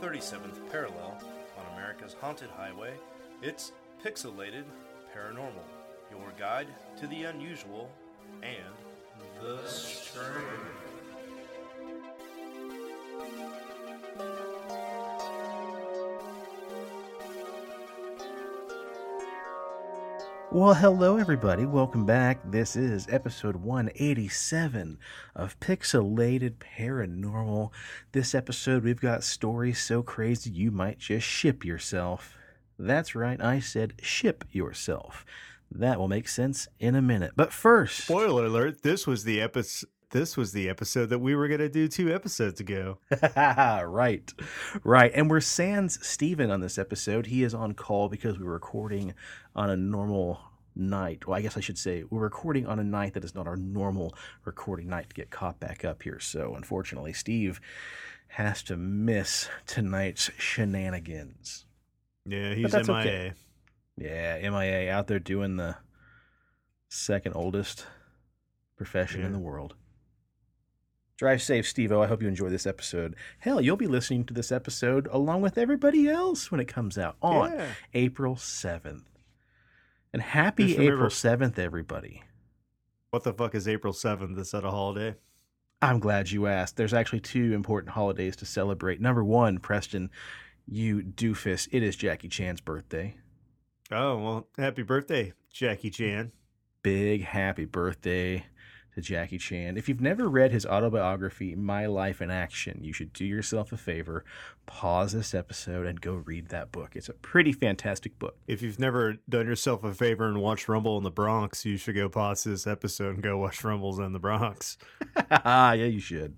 37th parallel on America's haunted highway, it's Pixelated Paranormal, your guide to the unusual and the strange. Well, hello, everybody. Welcome back. This is episode 187 of Pixelated Paranormal. This episode, we've got stories so crazy you might just ship yourself. That's right, I said ship yourself. That will make sense in a minute. But first, Spoiler alert, this was the episode this was the episode that we were going to do two episodes ago. right, right. And we're sans Steven on this episode. He is on call because we're recording on a normal night. Well, I guess I should say we're recording on a night that is not our normal recording night to get caught back up here. So, unfortunately, Steve has to miss tonight's shenanigans. Yeah, he's MIA. okay. Yeah, MIA out there doing the second oldest profession in the world. Drive safe, Steve I hope you enjoy this episode. Hell, you'll be listening to this episode along with everybody else when it comes out on Yeah. April 7th. And happy April 7th, everybody. What the fuck is April 7th? Is that a holiday? I'm glad you asked. There's actually two important holidays to celebrate. Number one, Preston, you doofus, it is Jackie Chan's birthday. Oh, well, happy birthday, Jackie Chan. big happy birthday to Jackie Chan. If you've never read his autobiography, My Life in Action, you should do yourself a favor, pause this episode, and go read that book. It's a pretty fantastic book. If you've never done yourself a favor and watched Rumble in the Bronx, you should go pause this episode and go watch Rumbles in the Bronx. yeah, you should.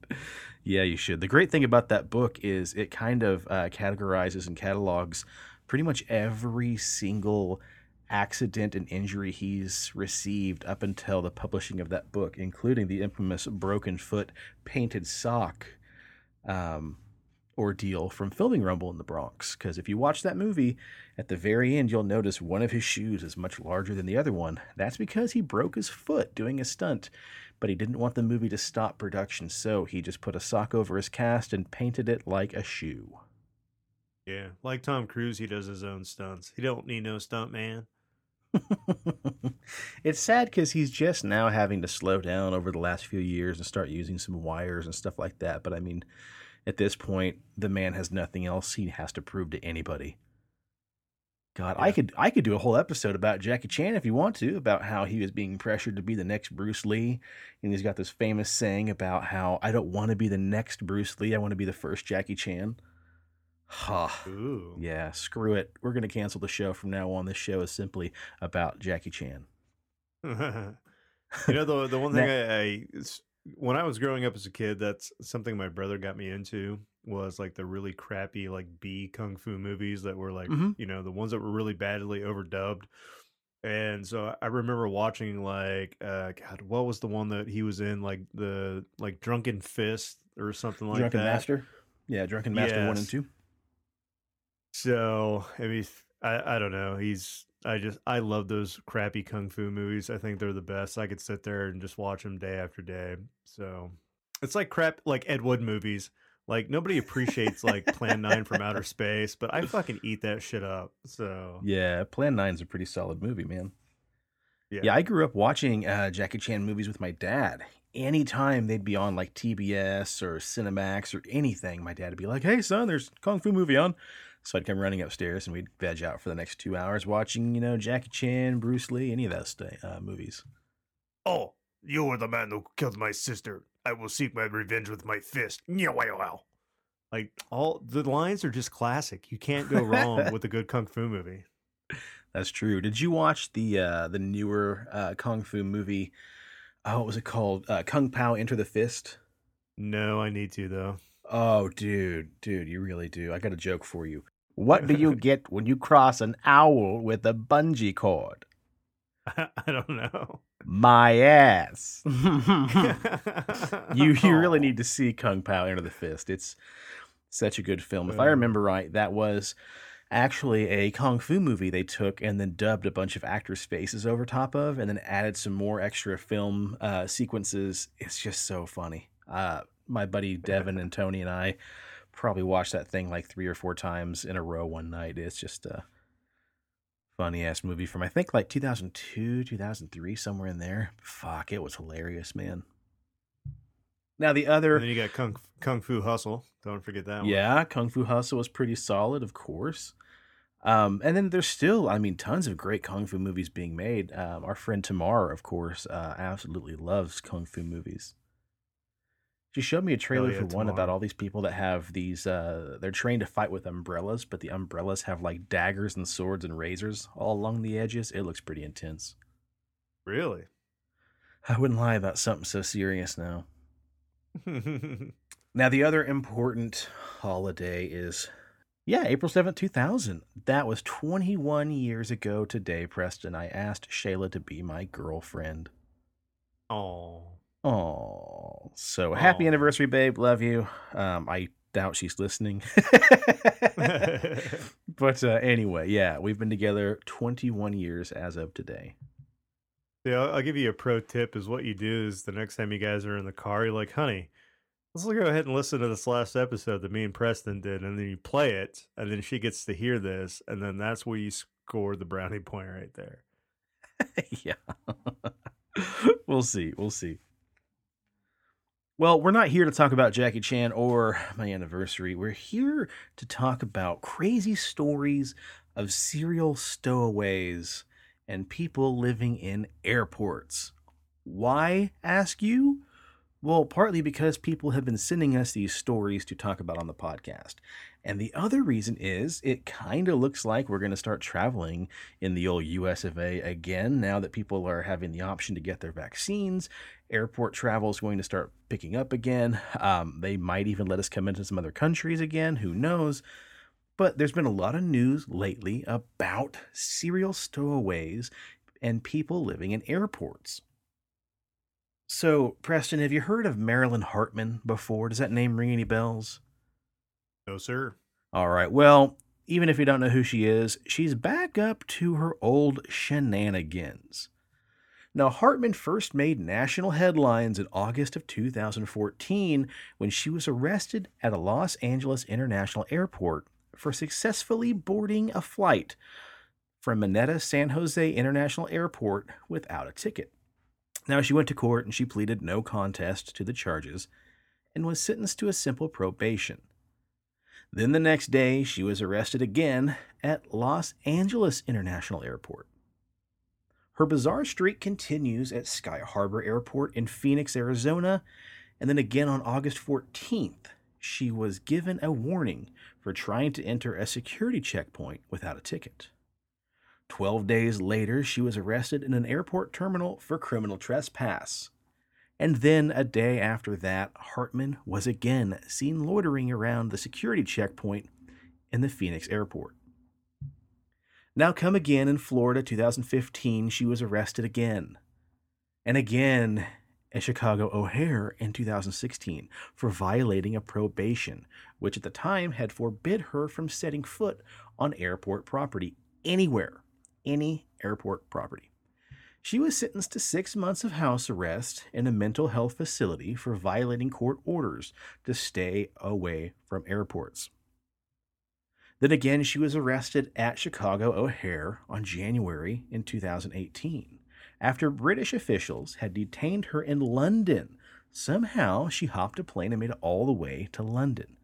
Yeah, you should. The great thing about that book is it kind of uh, categorizes and catalogs pretty much every single accident and injury he's received up until the publishing of that book, including the infamous broken foot, painted sock um, ordeal from filming Rumble in the Bronx. Because if you watch that movie, at the very end, you'll notice one of his shoes is much larger than the other one. That's because he broke his foot doing a stunt but he didn't want the movie to stop production, so he just put a sock over his cast and painted it like a shoe. Yeah, like Tom Cruise, he does his own stunts. He don't need no stunt man. it's sad because he's just now having to slow down over the last few years and start using some wires and stuff like that. But I mean, at this point, the man has nothing else he has to prove to anybody. God, I could I could do a whole episode about Jackie Chan if you want to, about how he was being pressured to be the next Bruce Lee, and he's got this famous saying about how I don't want to be the next Bruce Lee, I want to be the first Jackie Chan. Ha. Ooh. Yeah, screw it. We're going to cancel the show from now on. This show is simply about Jackie Chan. you know the the one thing I when I was growing up as a kid, that's something my brother got me into was like the really crappy like B kung fu movies that were like Mhm. you know the ones that were really badly overdubbed. And so I remember watching like uh God, what was the one that he was in like the like Drunken Fist or something like Drunken that. Master? Yeah, Drunken Master 1 and Yes. 2. So I mean, I I don't know. He's I just I love those crappy kung fu movies. I think they're the best. I could sit there and just watch them day after day. So it's like crap, like Ed Wood movies. Like nobody appreciates like Plan Nine from Outer Space, but I fucking eat that shit up. So Yeah, Plan 9's a pretty solid movie, man. yeah, Yeah, I grew up watching uh, Jackie Chan movies with my dad. Anytime they'd be on like TBS or Cinemax or anything, my dad would be like, "Hey, son, there's kung fu movie on." So I'd come running upstairs and we'd veg out for the next two hours watching, you know, Jackie Chan, Bruce Lee, any of those uh, movies. Oh, you are the man who killed my sister. I will seek my revenge with my fist. Wow. Like all the lines are just classic. You can't go wrong with a good kung fu movie. That's true. Did you watch the uh, the newer uh, kung fu movie? Oh, what was it called? Uh, kung Pow Enter the Fist. No, I need to though. Oh, dude, dude, you really do. I got a joke for you. What do you get when you cross an owl with a bungee cord? I don't know. My ass. you you really need to see Kung Pow Enter the Fist. It's such a good film. If I remember right, that was actually a kung fu movie they took and then dubbed a bunch of actors' faces over top of, and then added some more extra film uh, sequences. It's just so funny. Uh, my buddy Devin and Tony and I probably watched that thing like three or four times in a row one night. It's just a funny ass movie from I think like 2002, 2003, somewhere in there. Fuck, it was hilarious, man. Now the other, And then you got Kung Kung Fu Hustle. Don't forget that one. yeah, Kung Fu Hustle was pretty solid, of course. Um, and then there's still, I mean, tons of great kung fu movies being made. Um, our friend Tamar, of course, uh, absolutely loves kung fu movies. She showed me a trailer yeah, for one about all these people that have these. Uh, they're trained to fight with umbrellas, but the umbrellas have like daggers and swords and razors all along the edges. It looks pretty intense. Really? I wouldn't lie about something so serious now. Now, the other important holiday is, yeah, April 7th, 2000. That was 21 years ago today, Preston. I asked Shayla to be my girlfriend. oh. Oh, so happy Aw. anniversary, babe. Love you. Um, I doubt she's listening. but uh, anyway, yeah, we've been together 21 years as of today. Yeah, I'll, I'll give you a pro tip. Is what you do is the next time you guys are in the car, you're like, "Honey, let's go ahead and listen to this last episode that me and Preston did," and then you play it, and then she gets to hear this, and then that's where you score the brownie point right there. yeah. we'll see. We'll see. Well, we're not here to talk about Jackie Chan or my anniversary. We're here to talk about crazy stories of serial stowaways and people living in airports. Why, ask you? Well, partly because people have been sending us these stories to talk about on the podcast. And the other reason is it kind of looks like we're going to start traveling in the old US of A again now that people are having the option to get their vaccines. Airport travel is going to start picking up again. Um, they might even let us come into some other countries again. Who knows? But there's been a lot of news lately about serial stowaways and people living in airports. So, Preston, have you heard of Marilyn Hartman before? Does that name ring any bells? No, sir. All right. Well, even if you don't know who she is, she's back up to her old shenanigans. Now, Hartman first made national headlines in August of 2014 when she was arrested at a Los Angeles International Airport for successfully boarding a flight from Mineta San Jose International Airport without a ticket. Now, she went to court and she pleaded no contest to the charges and was sentenced to a simple probation. Then the next day, she was arrested again at Los Angeles International Airport. Her bizarre streak continues at Sky Harbor Airport in Phoenix, Arizona, and then again on August 14th, she was given a warning for trying to enter a security checkpoint without a ticket. Twelve days later, she was arrested in an airport terminal for criminal trespass. And then a day after that, Hartman was again seen loitering around the security checkpoint in the Phoenix airport. Now, come again in Florida 2015, she was arrested again. And again at Chicago O'Hare in 2016 for violating a probation, which at the time had forbid her from setting foot on airport property anywhere, any airport property. She was sentenced to six months of house arrest in a mental health facility for violating court orders to stay away from airports. Then again, she was arrested at Chicago O'Hare on January in 2018 after British officials had detained her in London. Somehow, she hopped a plane and made it all the way to London.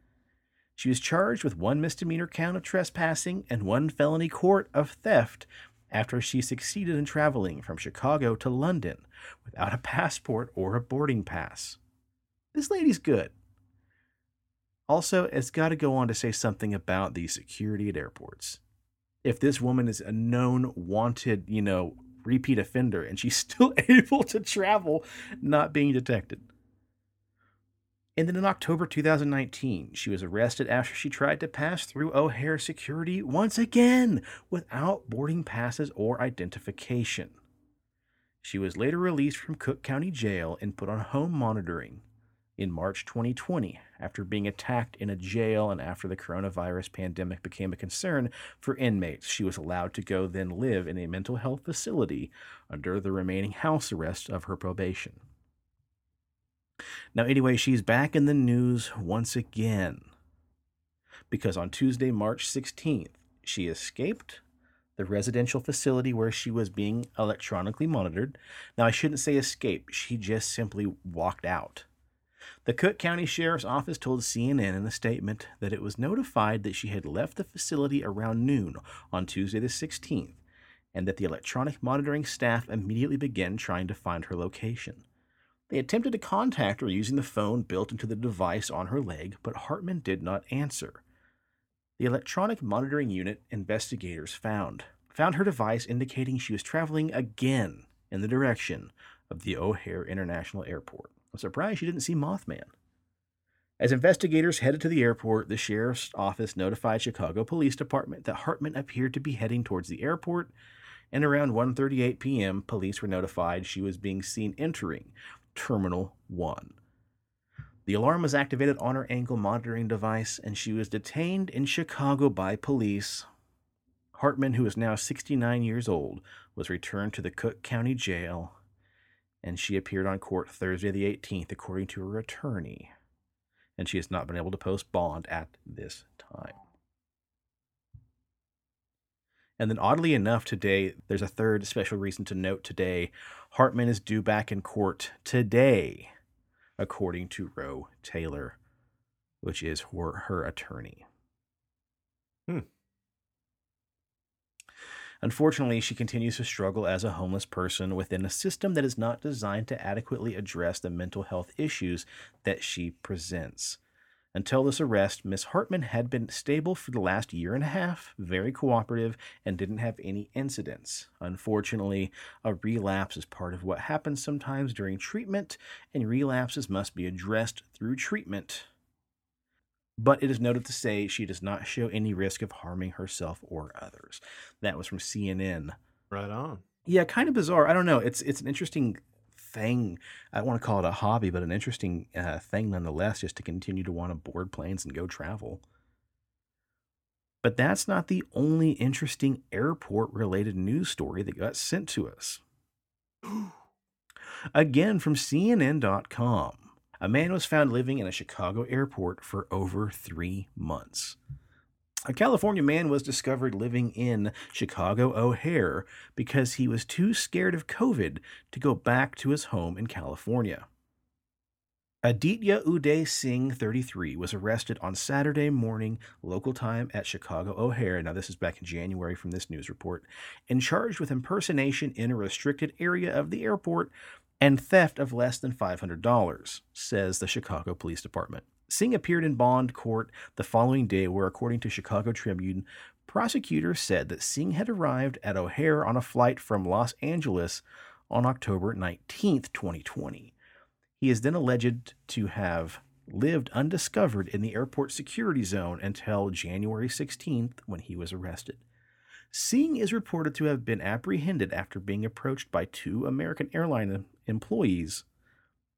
She was charged with one misdemeanor count of trespassing and one felony court of theft after she succeeded in traveling from Chicago to London without a passport or a boarding pass. This lady's good. Also, it's got to go on to say something about the security at airports. If this woman is a known wanted, you know, repeat offender and she's still able to travel not being detected. And then in October 2019, she was arrested after she tried to pass through O'Hare security once again without boarding passes or identification. She was later released from Cook County Jail and put on home monitoring in March 2020 after being attacked in a jail and after the coronavirus pandemic became a concern for inmates. She was allowed to go then live in a mental health facility under the remaining house arrest of her probation. Now, anyway, she's back in the news once again. because on Tuesday, March 16th, she escaped the residential facility where she was being electronically monitored. Now, I shouldn't say escape, she just simply walked out. The Cook County Sheriff's Office told CNN in a statement that it was notified that she had left the facility around noon on Tuesday the 16th and that the electronic monitoring staff immediately began trying to find her location. They attempted to contact her using the phone built into the device on her leg, but Hartman did not answer. The electronic monitoring unit investigators found found her device indicating she was traveling again in the direction of the O'Hare International Airport. I'm surprised she didn't see Mothman. As investigators headed to the airport, the sheriff's office notified Chicago Police Department that Hartman appeared to be heading towards the airport, and around 1:38 p.m., police were notified she was being seen entering Terminal 1. The alarm was activated on her ankle monitoring device, and she was detained in Chicago by police. Hartman, who is now 69 years old, was returned to the Cook County Jail, and she appeared on court Thursday the 18th, according to her attorney. And she has not been able to post bond at this time. And then, oddly enough, today, there's a third special reason to note today. Hartman is due back in court today according to Roe Taylor, which is her, her attorney. Hmm. Unfortunately, she continues to struggle as a homeless person within a system that is not designed to adequately address the mental health issues that she presents. Until this arrest, Miss Hartman had been stable for the last year and a half, very cooperative, and didn't have any incidents. Unfortunately, a relapse is part of what happens sometimes during treatment, and relapses must be addressed through treatment. But it is noted to say she does not show any risk of harming herself or others. That was from CNN. Right on. Yeah, kind of bizarre. I don't know. It's it's an interesting thing. I don't want to call it a hobby, but an interesting uh, thing nonetheless, just to continue to want to board planes and go travel. But that's not the only interesting airport related news story that got sent to us. Again, from CNN.com. A man was found living in a Chicago airport for over three months. A California man was discovered living in Chicago O'Hare because he was too scared of COVID to go back to his home in California. Aditya Uday Singh, 33, was arrested on Saturday morning local time at Chicago O'Hare. Now, this is back in January from this news report, and charged with impersonation in a restricted area of the airport and theft of less than $500, says the Chicago Police Department. Singh appeared in bond court the following day, where, according to Chicago Tribune, prosecutors said that Singh had arrived at O'Hare on a flight from Los Angeles on October 19, 2020. He is then alleged to have lived undiscovered in the airport security zone until January 16th when he was arrested. Singh is reported to have been apprehended after being approached by two American airline employees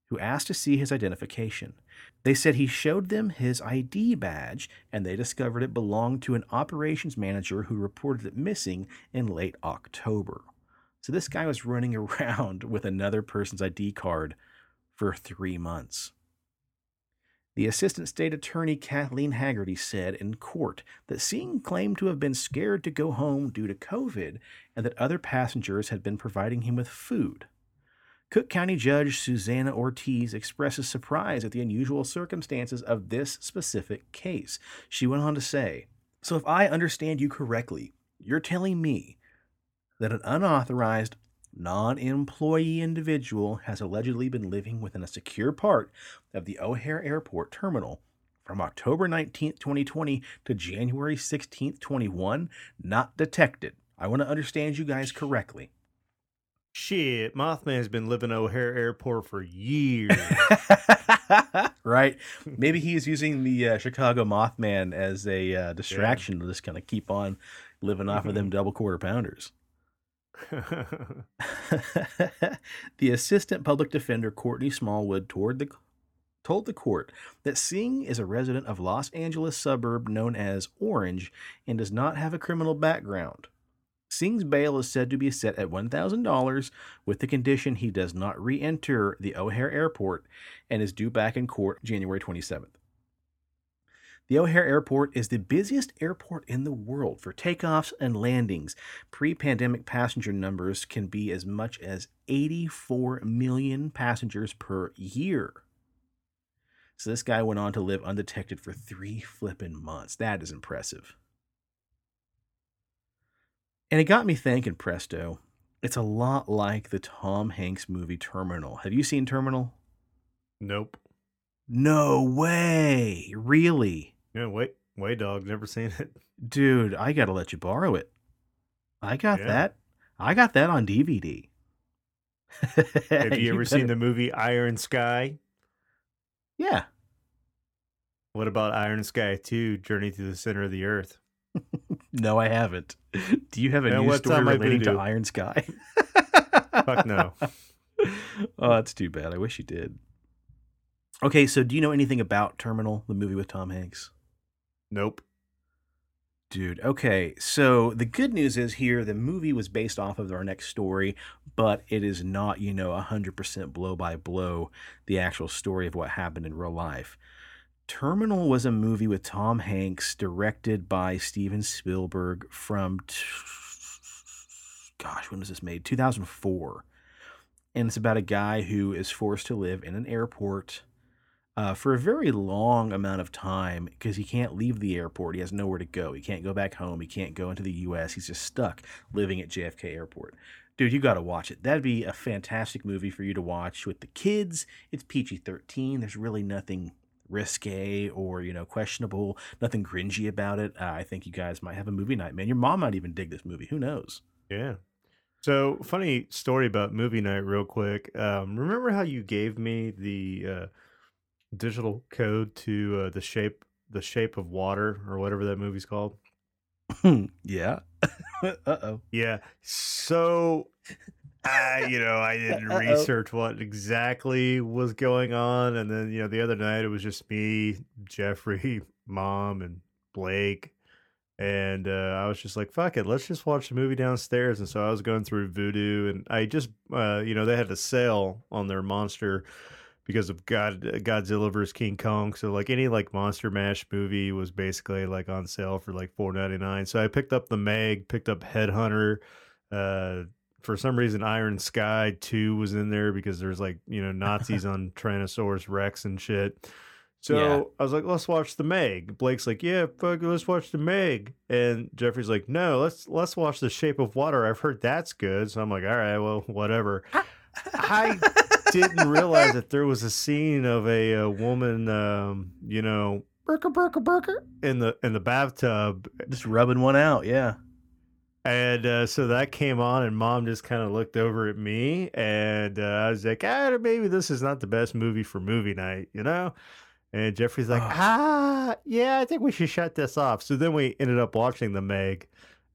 who asked to see his identification. They said he showed them his ID badge and they discovered it belonged to an operations manager who reported it missing in late October. So this guy was running around with another person's ID card for three months. The assistant state attorney Kathleen Haggerty said in court that Singh claimed to have been scared to go home due to COVID and that other passengers had been providing him with food. Cook County Judge Susanna Ortiz expresses surprise at the unusual circumstances of this specific case. She went on to say, So if I understand you correctly, you're telling me that an unauthorized, non employee individual has allegedly been living within a secure part of the O'Hare Airport terminal from October 19th, 2020 to January 16th, 21, not detected. I want to understand you guys correctly. Shit, Mothman's been living O'Hare Airport for years. right? Maybe he's using the uh, Chicago Mothman as a uh, distraction yeah. to just kind of keep on living off of them double quarter pounders. the assistant public defender Courtney Smallwood toward the told the court that Singh is a resident of Los Angeles suburb known as Orange and does not have a criminal background. Singh's bail is said to be set at $1,000 with the condition he does not re enter the O'Hare airport and is due back in court January 27th. The O'Hare Airport is the busiest airport in the world for takeoffs and landings. Pre pandemic passenger numbers can be as much as 84 million passengers per year. So this guy went on to live undetected for three flippin' months. That is impressive. And it got me thinking, Presto. It's a lot like the Tom Hanks movie Terminal. Have you seen Terminal? Nope. No way. Really? Yeah, wait, wait, dog. Never seen it. Dude, I got to let you borrow it. I got Yeah. that. I got that on DVD. Have you, ever seen the movie Iron Sky? Yeah. What about Iron Sky 2, Journey to the Center of the Earth? No, I haven't. Do you have a news story relating to? Iron Sky? Fuck no. oh, that's too bad. I wish you did. Okay, so do you know anything about Terminal, the movie with Tom Hanks? Nope. Dude, okay. So the good news is here the movie was based off of our next story, but it is not, you know, 100% blow by blow the actual story of what happened in real life. Terminal was a movie with Tom Hanks, directed by Steven Spielberg from, t- gosh, when was this made? 2004. And it's about a guy who is forced to live in an airport uh, for a very long amount of time because he can't leave the airport. He has nowhere to go. He can't go back home. He can't go into the U.S. He's just stuck living at JFK Airport. Dude, you got to watch it. That'd be a fantastic movie for you to watch with the kids. It's PG 13. There's really nothing risque or, you know, questionable, nothing cringy about it. Uh, I think you guys might have a movie night, man. Your mom might even dig this movie. Who knows? Yeah. So, funny story about movie night, real quick. Um, remember how you gave me the uh, digital code to uh, the shape, the shape of water, or whatever that movie's called? yeah. uh oh. Yeah. So, I, you know, I didn't Uh-oh. research what exactly was going on, and then you know, the other night it was just me, Jeffrey, mom, and Blake. And uh, I was just like, "Fuck it, let's just watch the movie downstairs." And so I was going through Vudu, and I just, uh, you know, they had a sale on their monster because of God Godzilla vs King Kong. So like any like Monster Mash movie was basically like on sale for like four ninety nine. So I picked up the Meg, picked up Headhunter. Uh, for some reason, Iron Sky two was in there because there's like you know Nazis on Tyrannosaurus Rex and shit. So Yeah. I was like, let's watch the Meg. Blake's like, yeah, fuck, let's watch the Meg. And Jeffrey's like, no, let's let's watch The Shape of Water. I've heard that's good. So I'm like, all right, well, whatever. I didn't realize that there was a scene of a, uh woman, um, you know, burka burka burka in the in the bathtub, Just rubbing one out. Yeah. And uh, so that came on, and Mom just kind of looked over at me, and uh, I was like, ah, maybe this is not the best movie for movie night, you know. And Jeffrey's like, Ugh. ah, yeah, I think we should shut this off. So then we ended up watching the Meg,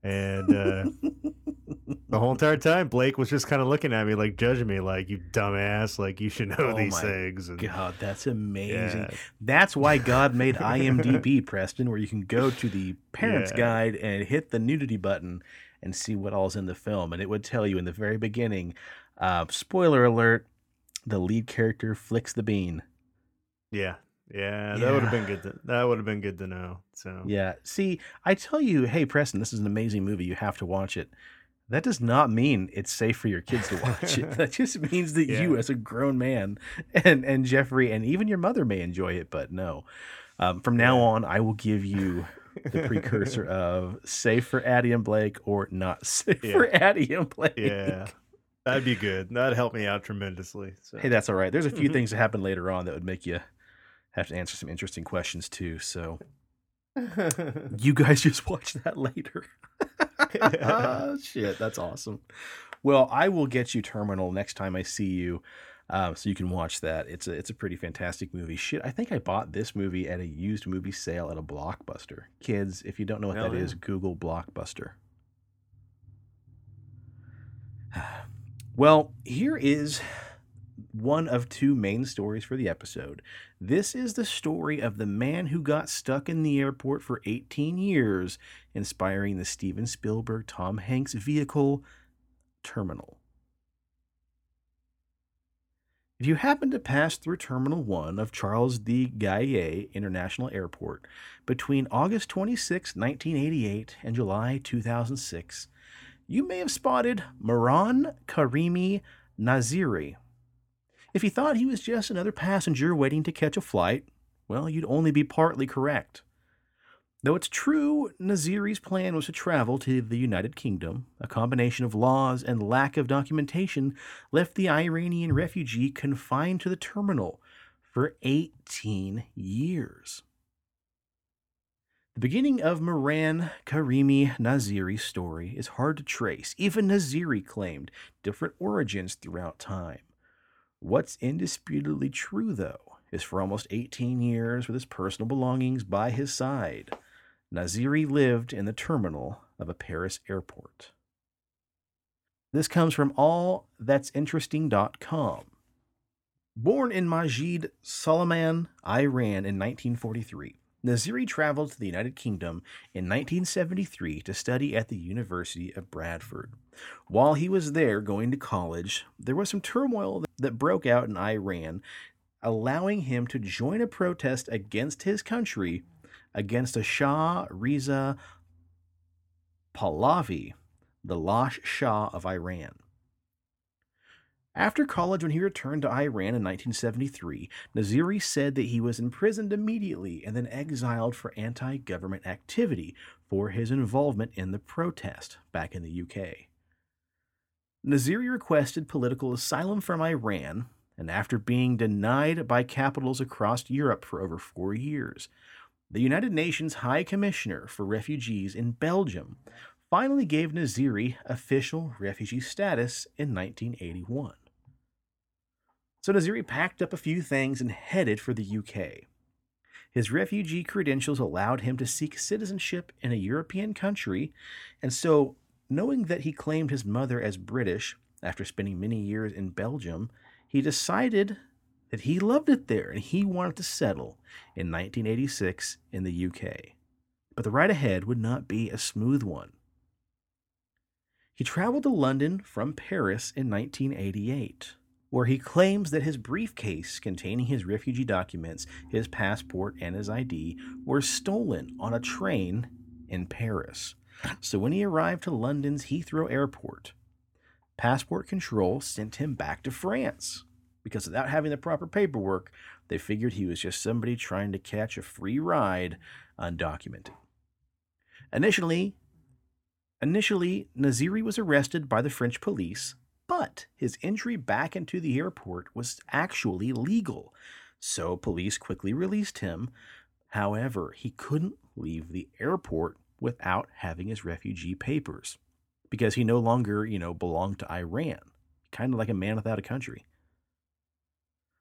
and uh, the whole entire time Blake was just kind of looking at me like judging me, like you dumbass, like you should know Oh these things. And, God, that's amazing. yeah, That's why God made IMDb, Preston, where you can go to the parents' Yeah. guide and hit the nudity button and see what all's in the film. And it would tell you in the very beginning, uh, spoiler alert, the lead character flicks the bean. yeah, yeah, that would have been good. To, that would have been good to know. So Yeah. See, I tell you, hey, Preston, this is an amazing movie. You have to watch it. That does not mean it's safe for your kids to watch it. That just means that you, as a grown man, and and Jeffrey, and even your mother may enjoy it. But no, um, from now on, I will give you the precursor of safe for Addie and Blake or not safe for Addie and Blake. yeah, that'd be good. That'd help me out tremendously. So. Hey, that's all right. There's a few Mhm. things that happen later on that would make you have to answer some interesting questions too. So you guys just watch that later. Shit, that's awesome. Well, I will get you Terminal next time I see you, um, so you can watch that. It's a it's a pretty fantastic movie. Shit, I think I bought this movie at a used movie sale at a Blockbuster. Kids, if you don't know what Hell that is, yeah. Google Blockbuster. Well, here is one of two main stories for the episode. This is the story of the man who got stuck in the airport for 18 years, inspiring the Steven Spielberg Tom Hanks vehicle Terminal. If you happen to pass through Terminal 1 of Charles de Gaulle International Airport between August 26, 1988 and July 2006, you may have spotted Mehran Karimi Naziri. If you thought he was just another passenger waiting to catch a flight, well, you'd only be partly correct. Though it's true Naziri's plan was to travel to the United Kingdom, a combination of laws and lack of documentation left the Iranian refugee confined to the terminal for 18 years. The beginning of Mehran Karimi Naziri's story is hard to trace. Even Naziri claimed different origins throughout time. What's indisputably true, though, is for almost 18 years with his personal belongings by his side, Naziri lived in the terminal of a Paris airport. This comes from allthat'sinteresting.com. Born in Majid Soliman, Iran in 1943, Naziri traveled to the United Kingdom in 1973 to study at the University of Bradford. While he was there going to college, there was some turmoil that broke out in Iran, allowing him to join a protest against his country against a Shah Reza Pahlavi, the last Shah of Iran. After college, when he returned to Iran in 1973, Naziri said that he was imprisoned immediately and then exiled for anti government activity for his involvement in the protest back in the UK. Naziri requested political asylum from Iran, and after being denied by capitals across Europe for over four years, the United Nations High Commissioner for Refugees in Belgium finally gave Naziri official refugee status in 1981. So Naziri packed up a few things and headed for the UK. His refugee credentials allowed him to seek citizenship in a European country, and so, knowing that he claimed his mother as British after spending many years in Belgium, he decided that he loved it there and he wanted to settle in 1986 in the UK. But the ride ahead would not be a smooth one. He traveled to London from Paris in 1988, where he claims that his briefcase containing his refugee documents, his passport, and his ID were stolen on a train in Paris. So when he arrived to London's Heathrow Airport, Passport Control sent him back to France because without having the proper paperwork, they figured he was just somebody trying to catch a free ride undocumented. Initially, initially Naziri was arrested by the French police, but his entry back into the airport was actually legal. So police quickly released him. However, he couldn't leave the airport without having his refugee papers because he no longer, you know, belonged to Iran, kind of like a man without a country.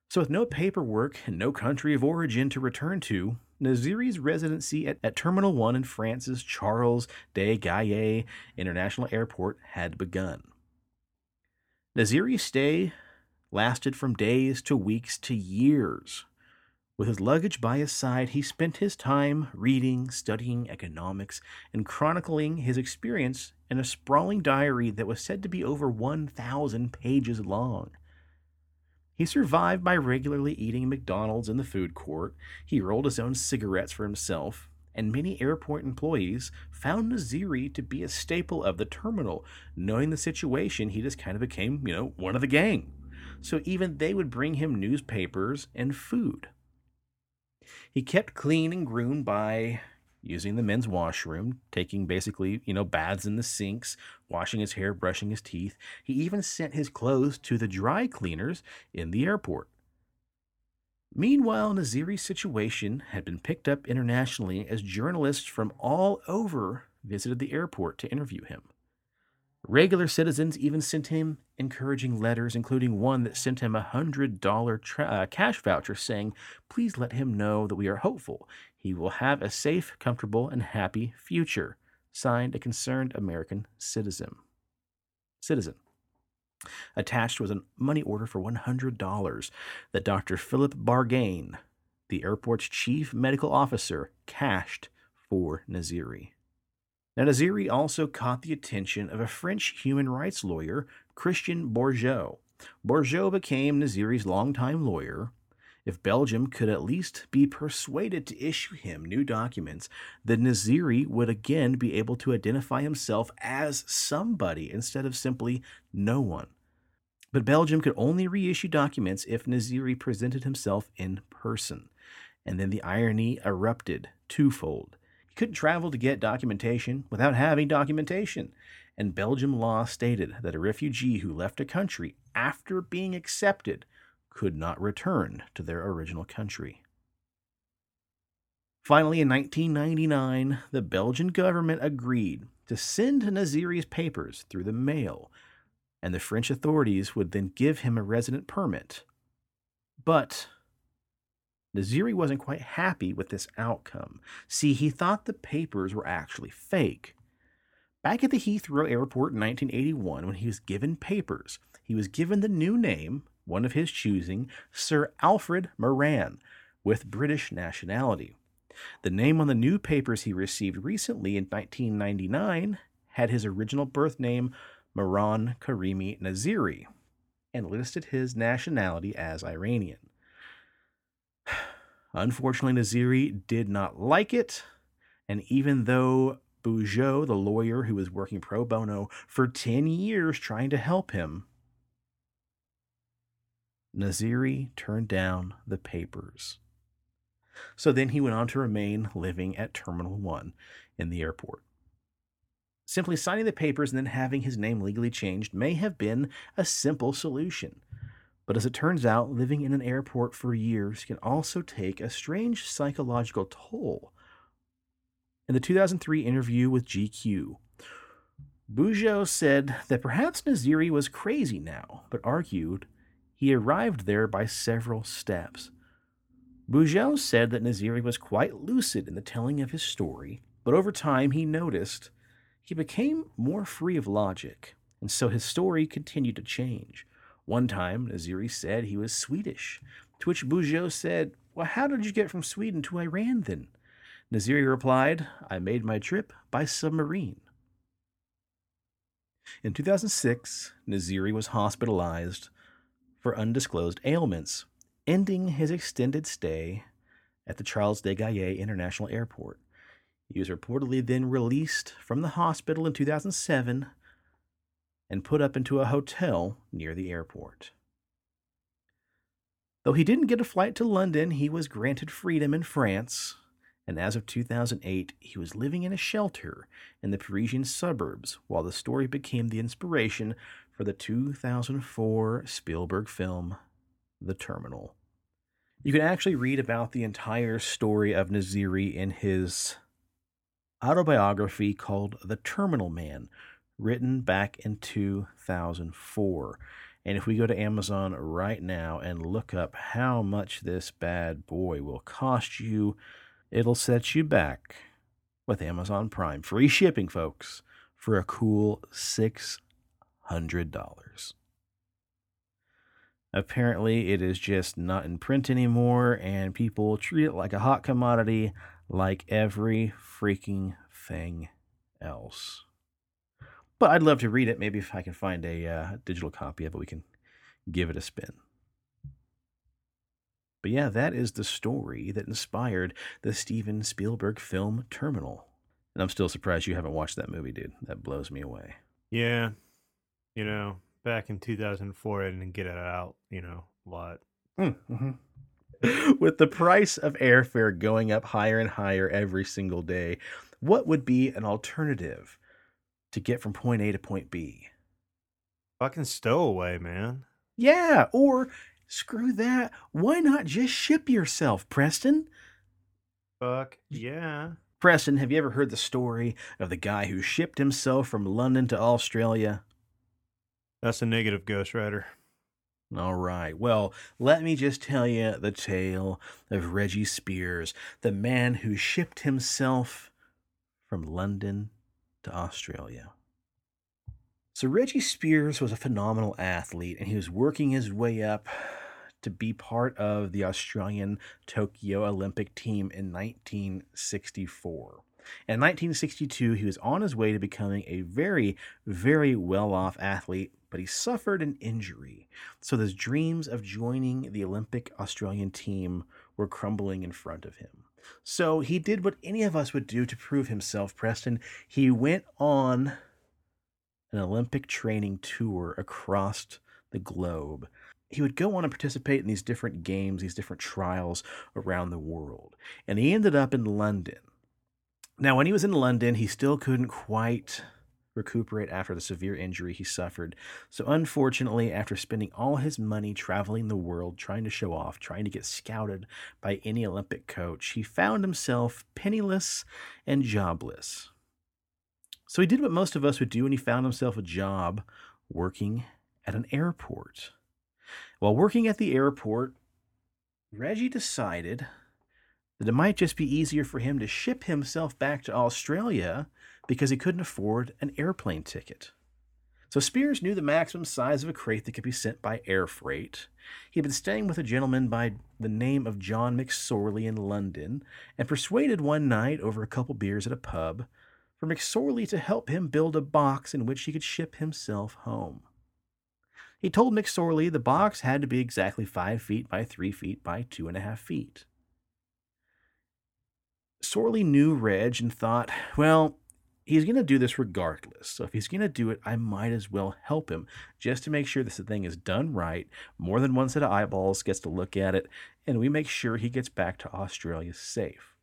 So, with no paperwork and no country of origin to return to, Naziri's residency at, at Terminal 1 in France's Charles de Gaulle International Airport had begun. Naziri's stay lasted from days to weeks to years. With his luggage by his side, he spent his time reading, studying economics, and chronicling his experience in a sprawling diary that was said to be over 1,000 pages long. He survived by regularly eating McDonald's in the food court. He rolled his own cigarettes for himself, and many airport employees found Naziri to be a staple of the terminal. Knowing the situation, he just kind of became, you know, one of the gang. So even they would bring him newspapers and food. He kept clean and groomed by using the men's washroom, taking basically, you know, baths in the sinks, washing his hair, brushing his teeth. He even sent his clothes to the dry cleaners in the airport. Meanwhile, Naziri's situation had been picked up internationally as journalists from all over visited the airport to interview him. Regular citizens even sent him encouraging letters, including one that sent him a $100 tra- uh, cash voucher saying, Please let him know that we are hopeful. He will have a safe, comfortable, and happy future. Signed, a concerned American citizen. Citizen. Attached was a money order for $100 that Dr. Philip Bargain, the airport's chief medical officer, cashed for Naziri. Now, Naziri also caught the attention of a French human rights lawyer, Christian Bourget, Bourget became Naziri's longtime lawyer. If Belgium could at least be persuaded to issue him new documents, then Naziri would again be able to identify himself as somebody instead of simply no one. But Belgium could only reissue documents if Naziri presented himself in person. And then the irony erupted twofold. He couldn't travel to get documentation without having documentation. And Belgium law stated that a refugee who left a country after being accepted could not return to their original country. Finally, in 1999, the Belgian government agreed to send Naziri's papers through the mail, and the French authorities would then give him a resident permit. But Naziri wasn't quite happy with this outcome. See, he thought the papers were actually fake. Back at the Heathrow Airport in 1981, when he was given papers, he was given the new name, one of his choosing, Sir Alfred Moran, with British nationality. The name on the new papers he received recently in 1999 had his original birth name, Moran Karimi Naziri, and listed his nationality as Iranian. Unfortunately, Naziri did not like it, and even though Bourget, the lawyer who was working pro bono for 10 years trying to help him, Naziri turned down the papers. So then he went on to remain living at Terminal 1 in the airport. Simply signing the papers and then having his name legally changed may have been a simple solution. But as it turns out, living in an airport for years can also take a strange psychological toll. In the 2003 interview with GQ, Bourget said that perhaps Naziri was crazy now, but argued he arrived there by several steps. Bourget said that Naziri was quite lucid in the telling of his story, but over time he noticed he became more free of logic, and so his story continued to change. One time, Naziri said he was Swedish, to which Bourget said, Well, how did you get from Sweden to Iran then? Naziri replied, I made my trip by submarine. In 2006, Naziri was hospitalized for undisclosed ailments, ending his extended stay at the Charles de Gaulle International Airport. He was reportedly then released from the hospital in 2007 and put up into a hotel near the airport. Though he didn't get a flight to London, he was granted freedom in France, and as of 2008, he was living in a shelter in the Parisian suburbs while the story became the inspiration for the 2004 Spielberg film, The Terminal. You can actually read about the entire story of Naziri in his autobiography called The Terminal Man, written back in 2004. And if we go to Amazon right now and look up how much this bad boy will cost you, it'll set you back with Amazon Prime. Free shipping, folks, for a cool $600. Apparently, it is just not in print anymore, and people treat it like a hot commodity, like every freaking thing else. But I'd love to read it. Maybe if I can find a uh, digital copy of it, we can give it a spin. But yeah, that is the story that inspired the Steven Spielberg film Terminal. And I'm still surprised you haven't watched that movie, dude. That blows me away. Yeah. You know, back in 2004, I didn't get it out, you know, a lot. Mm-hmm. With the price of airfare going up higher and higher every single day, what would be an alternative to get from point A to point B. Fucking stowaway, man. Yeah, or screw that. Why not just ship yourself, Preston? Fuck yeah. Preston, have you ever heard the story of the guy who shipped himself from London to Australia? That's a negative Ghost Rider. All right. Well, let me just tell you the tale of Reggie Spiers, the man who shipped himself from London to Australia. So Reggie Spiers was a phenomenal athlete, and he was working his way up to be part of the Australian Tokyo Olympic team in 1964. In 1962, he was on his way to becoming a very, very well off athlete, but he suffered an injury. So his dreams of joining the Olympic Australian team were crumbling in front of him. So he did what any of us would do to prove himself, Preston. He went on an Olympic training tour across the globe. He would go on and participate in these different games, these different trials around the world. And he ended up in London. Now, when he was in London, he still couldn't quite recuperate after the severe injury he suffered. So, unfortunately, after spending all his money traveling the world, trying to show off, trying to get scouted by any Olympic coach, he found himself penniless and jobless. So, he did what most of us would do, and he found himself a job working at an airport. While working at the airport, Reggie decided that it might just be easier for him to ship himself back to Australia because he couldn't afford an airplane ticket. So Spiers knew the maximum size of a crate that could be sent by air freight. He had been staying with a gentleman by the name of John McSorley in London and persuaded one night over a couple beers at a pub for McSorley to help him build a box in which he could ship himself home. He told McSorley the box had to be exactly five feet by three feet by two and a half feet. Sorley knew Reg and thought, well, he's going to do this regardless. So if he's going to do it, I might as well help him just to make sure this thing is done right. More than one set of eyeballs gets to look at it, and we make sure he gets back to Australia safe.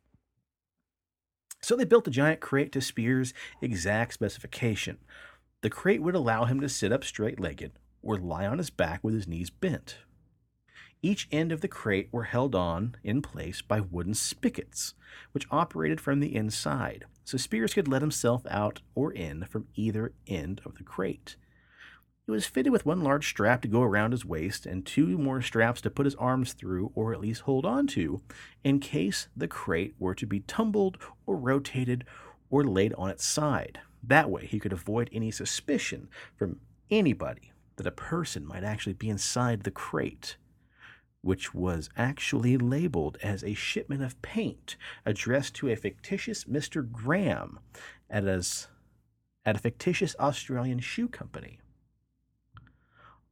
So they built a giant crate to Spiers' exact specification. The crate would allow him to sit up straight legged or lie on his back with his knees bent. Each end of the crate were held on in place by wooden spigots, which operated from the inside, so Spiers could let himself out or in from either end of the crate. It was fitted with one large strap to go around his waist and two more straps to put his arms through or at least hold on to in case the crate were to be tumbled or rotated or laid on its side. That way, he could avoid any suspicion from anybody that a person might actually be inside the crate which was actually labeled as a shipment of paint addressed to a fictitious Mr. Graham at, as, at a fictitious Australian shoe company.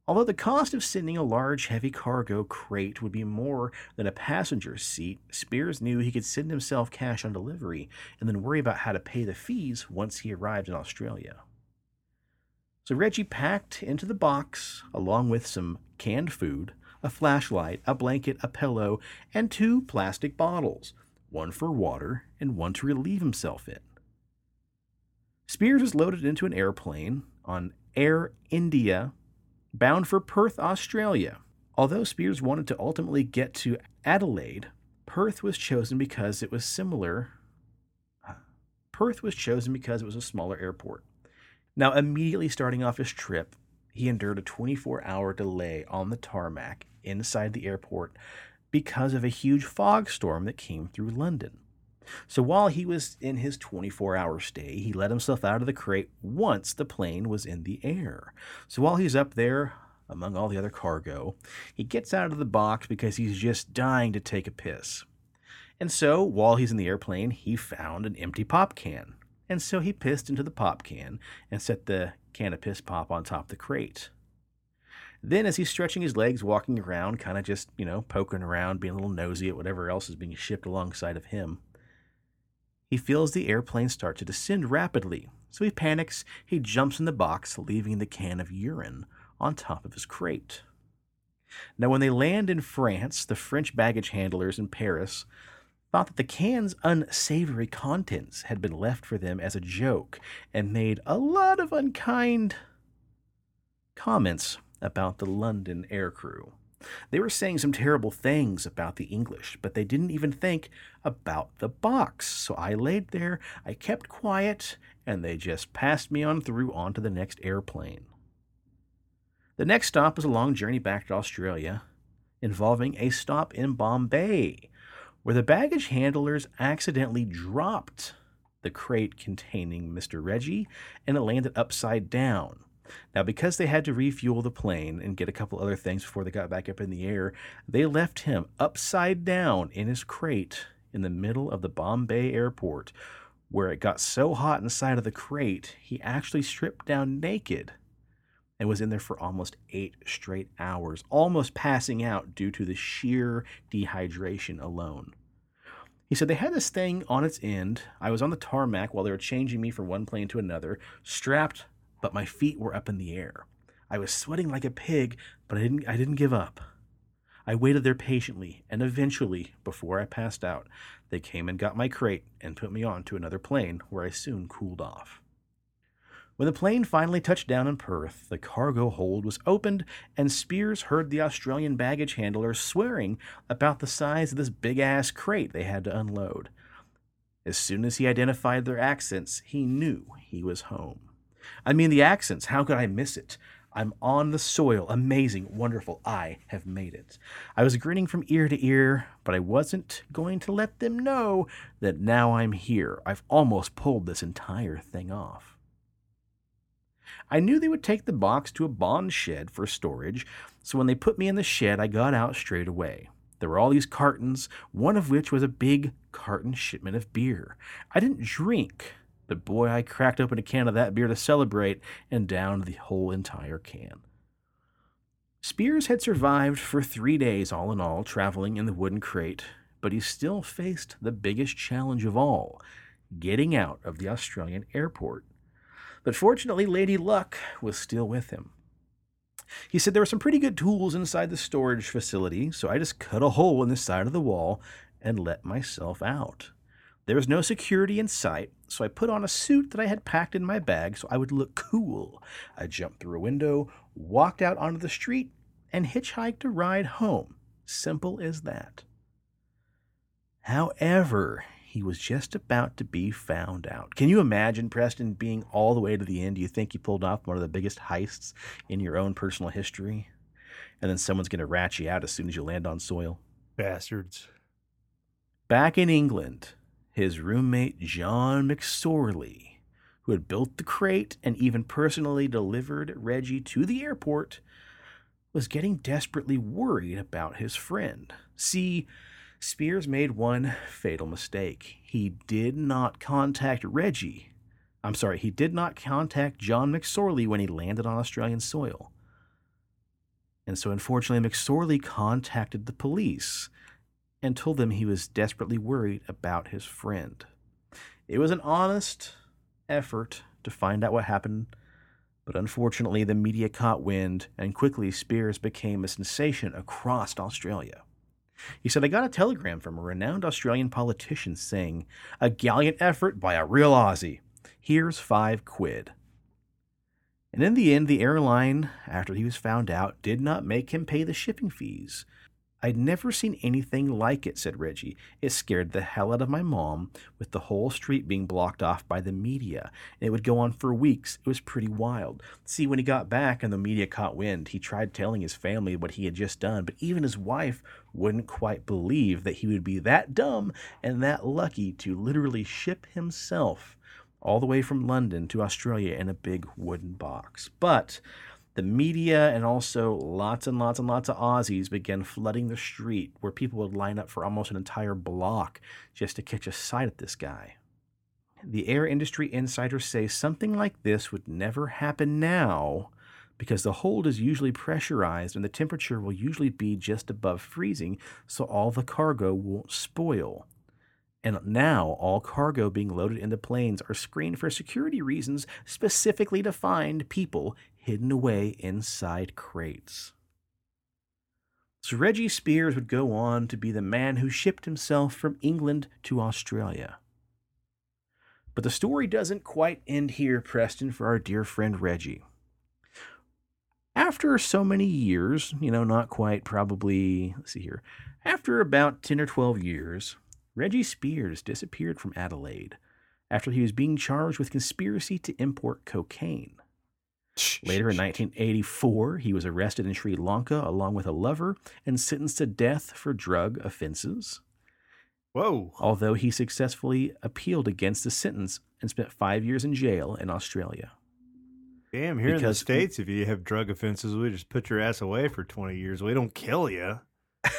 Although the cost of sending a large, heavy cargo crate would be more than a passenger seat, Spiers knew he could send himself cash on delivery and then worry about how to pay the fees once he arrived in Australia. So Reggie packed into the box, along with some canned food, a flashlight, a blanket, a pillow, and two plastic bottles, one for water and one to relieve himself in. Spiers was loaded into an airplane on Air India bound for Perth, Australia. Although Spiers wanted to ultimately get to Adelaide, Perth was chosen because it was similar. Uh, Perth was chosen because it was a smaller airport. Now, immediately starting off his trip, he endured a 24 hour delay on the tarmac inside the airport because of a huge fog storm that came through London. So while he was in his 24 hour stay, he let himself out of the crate once the plane was in the air. So while he's up there among all the other cargo, he gets out of the box because he's just dying to take a piss. And so while he's in the airplane, he found an empty pop can. And so he pissed into the pop can and set the can of piss pop on top of the crate. Then, as he's stretching his legs, walking around, kind of just, you know, poking around, being a little nosy at whatever else is being shipped alongside of him, he feels the airplane start to descend rapidly. So he panics, he jumps in the box, leaving the can of urine on top of his crate. Now, when they land in France, the French baggage handlers in Paris thought that the can's unsavory contents had been left for them as a joke and made a lot of unkind comments about the London aircrew. They were saying some terrible things about the English, but they didn't even think about the box. So I laid there, I kept quiet, and they just passed me on through onto the next airplane. The next stop was a long journey back to Australia, involving a stop in Bombay, where the baggage handlers accidentally dropped the crate containing Mr. Reggie and it landed upside down. Now, because they had to refuel the plane and get a couple other things before they got back up in the air, they left him upside down in his crate in the middle of the Bombay airport, where it got so hot inside of the crate, he actually stripped down naked and was in there for almost eight straight hours, almost passing out due to the sheer dehydration alone. He said they had this thing on its end. I was on the tarmac while they were changing me from one plane to another, strapped, but my feet were up in the air. I was sweating like a pig, but I didn't I didn't give up. I waited there patiently, and eventually, before I passed out, they came and got my crate and put me on to another plane where I soon cooled off. When the plane finally touched down in Perth, the cargo hold was opened, and Spiers heard the Australian baggage handler swearing about the size of this big ass crate they had to unload. As soon as he identified their accents, he knew he was home. I mean, the accents, how could I miss it? I'm on the soil. Amazing, wonderful. I have made it. I was grinning from ear to ear, but I wasn't going to let them know that now I'm here. I've almost pulled this entire thing off. I knew they would take the box to a bond shed for storage, so when they put me in the shed, I got out straight away. There were all these cartons, one of which was a big carton shipment of beer. I didn't drink, but boy, I cracked open a can of that beer to celebrate and downed the whole entire can. Spiers had survived for three days, all in all, traveling in the wooden crate, but he still faced the biggest challenge of all getting out of the Australian airport. But fortunately, Lady Luck was still with him. He said there were some pretty good tools inside the storage facility, so I just cut a hole in the side of the wall and let myself out. There was no security in sight, so I put on a suit that I had packed in my bag so I would look cool. I jumped through a window, walked out onto the street, and hitchhiked a ride home. Simple as that. However, he was just about to be found out. Can you imagine Preston being all the way to the end? Do you think you pulled off one of the biggest heists in your own personal history? And then someone's going to rat you out as soon as you land on soil? Bastards. Back in England, his roommate John McSorley, who had built the crate and even personally delivered Reggie to the airport, was getting desperately worried about his friend. See, Spiers made one fatal mistake. He did not contact Reggie. I'm sorry, he did not contact John McSorley when he landed on Australian soil. And so, unfortunately, McSorley contacted the police and told them he was desperately worried about his friend. It was an honest effort to find out what happened, but unfortunately, the media caught wind, and quickly Spiers became a sensation across Australia. He said, I got a telegram from a renowned Australian politician saying, A gallant effort by a real Aussie. Here's five quid. And in the end, the airline, after he was found out, did not make him pay the shipping fees. I'd never seen anything like it, said Reggie. It scared the hell out of my mom, with the whole street being blocked off by the media. And it would go on for weeks. It was pretty wild. See, when he got back and the media caught wind, he tried telling his family what he had just done, but even his wife wouldn't quite believe that he would be that dumb and that lucky to literally ship himself all the way from London to Australia in a big wooden box. But the media and also lots and lots and lots of Aussies began flooding the street where people would line up for almost an entire block just to catch a sight of this guy. The air industry insiders say something like this would never happen now because the hold is usually pressurized and the temperature will usually be just above freezing, so all the cargo won't spoil. And now all cargo being loaded into planes are screened for security reasons specifically to find people hidden away inside crates. So Reggie Spiers would go on to be the man who shipped himself from England to Australia. But the story doesn't quite end here, Preston, for our dear friend Reggie. After so many years, you know, not quite, probably, let's see here, after about 10 or 12 years, Reggie Spiers disappeared from Adelaide after he was being charged with conspiracy to import cocaine. Later in 1984, he was arrested in Sri Lanka along with a lover and sentenced to death for drug offenses. Whoa. Although he successfully appealed against the sentence and spent five years in jail in Australia. Damn, here in the Because- States, if you have drug offenses, we just put your ass away for 20 years. We don't kill you.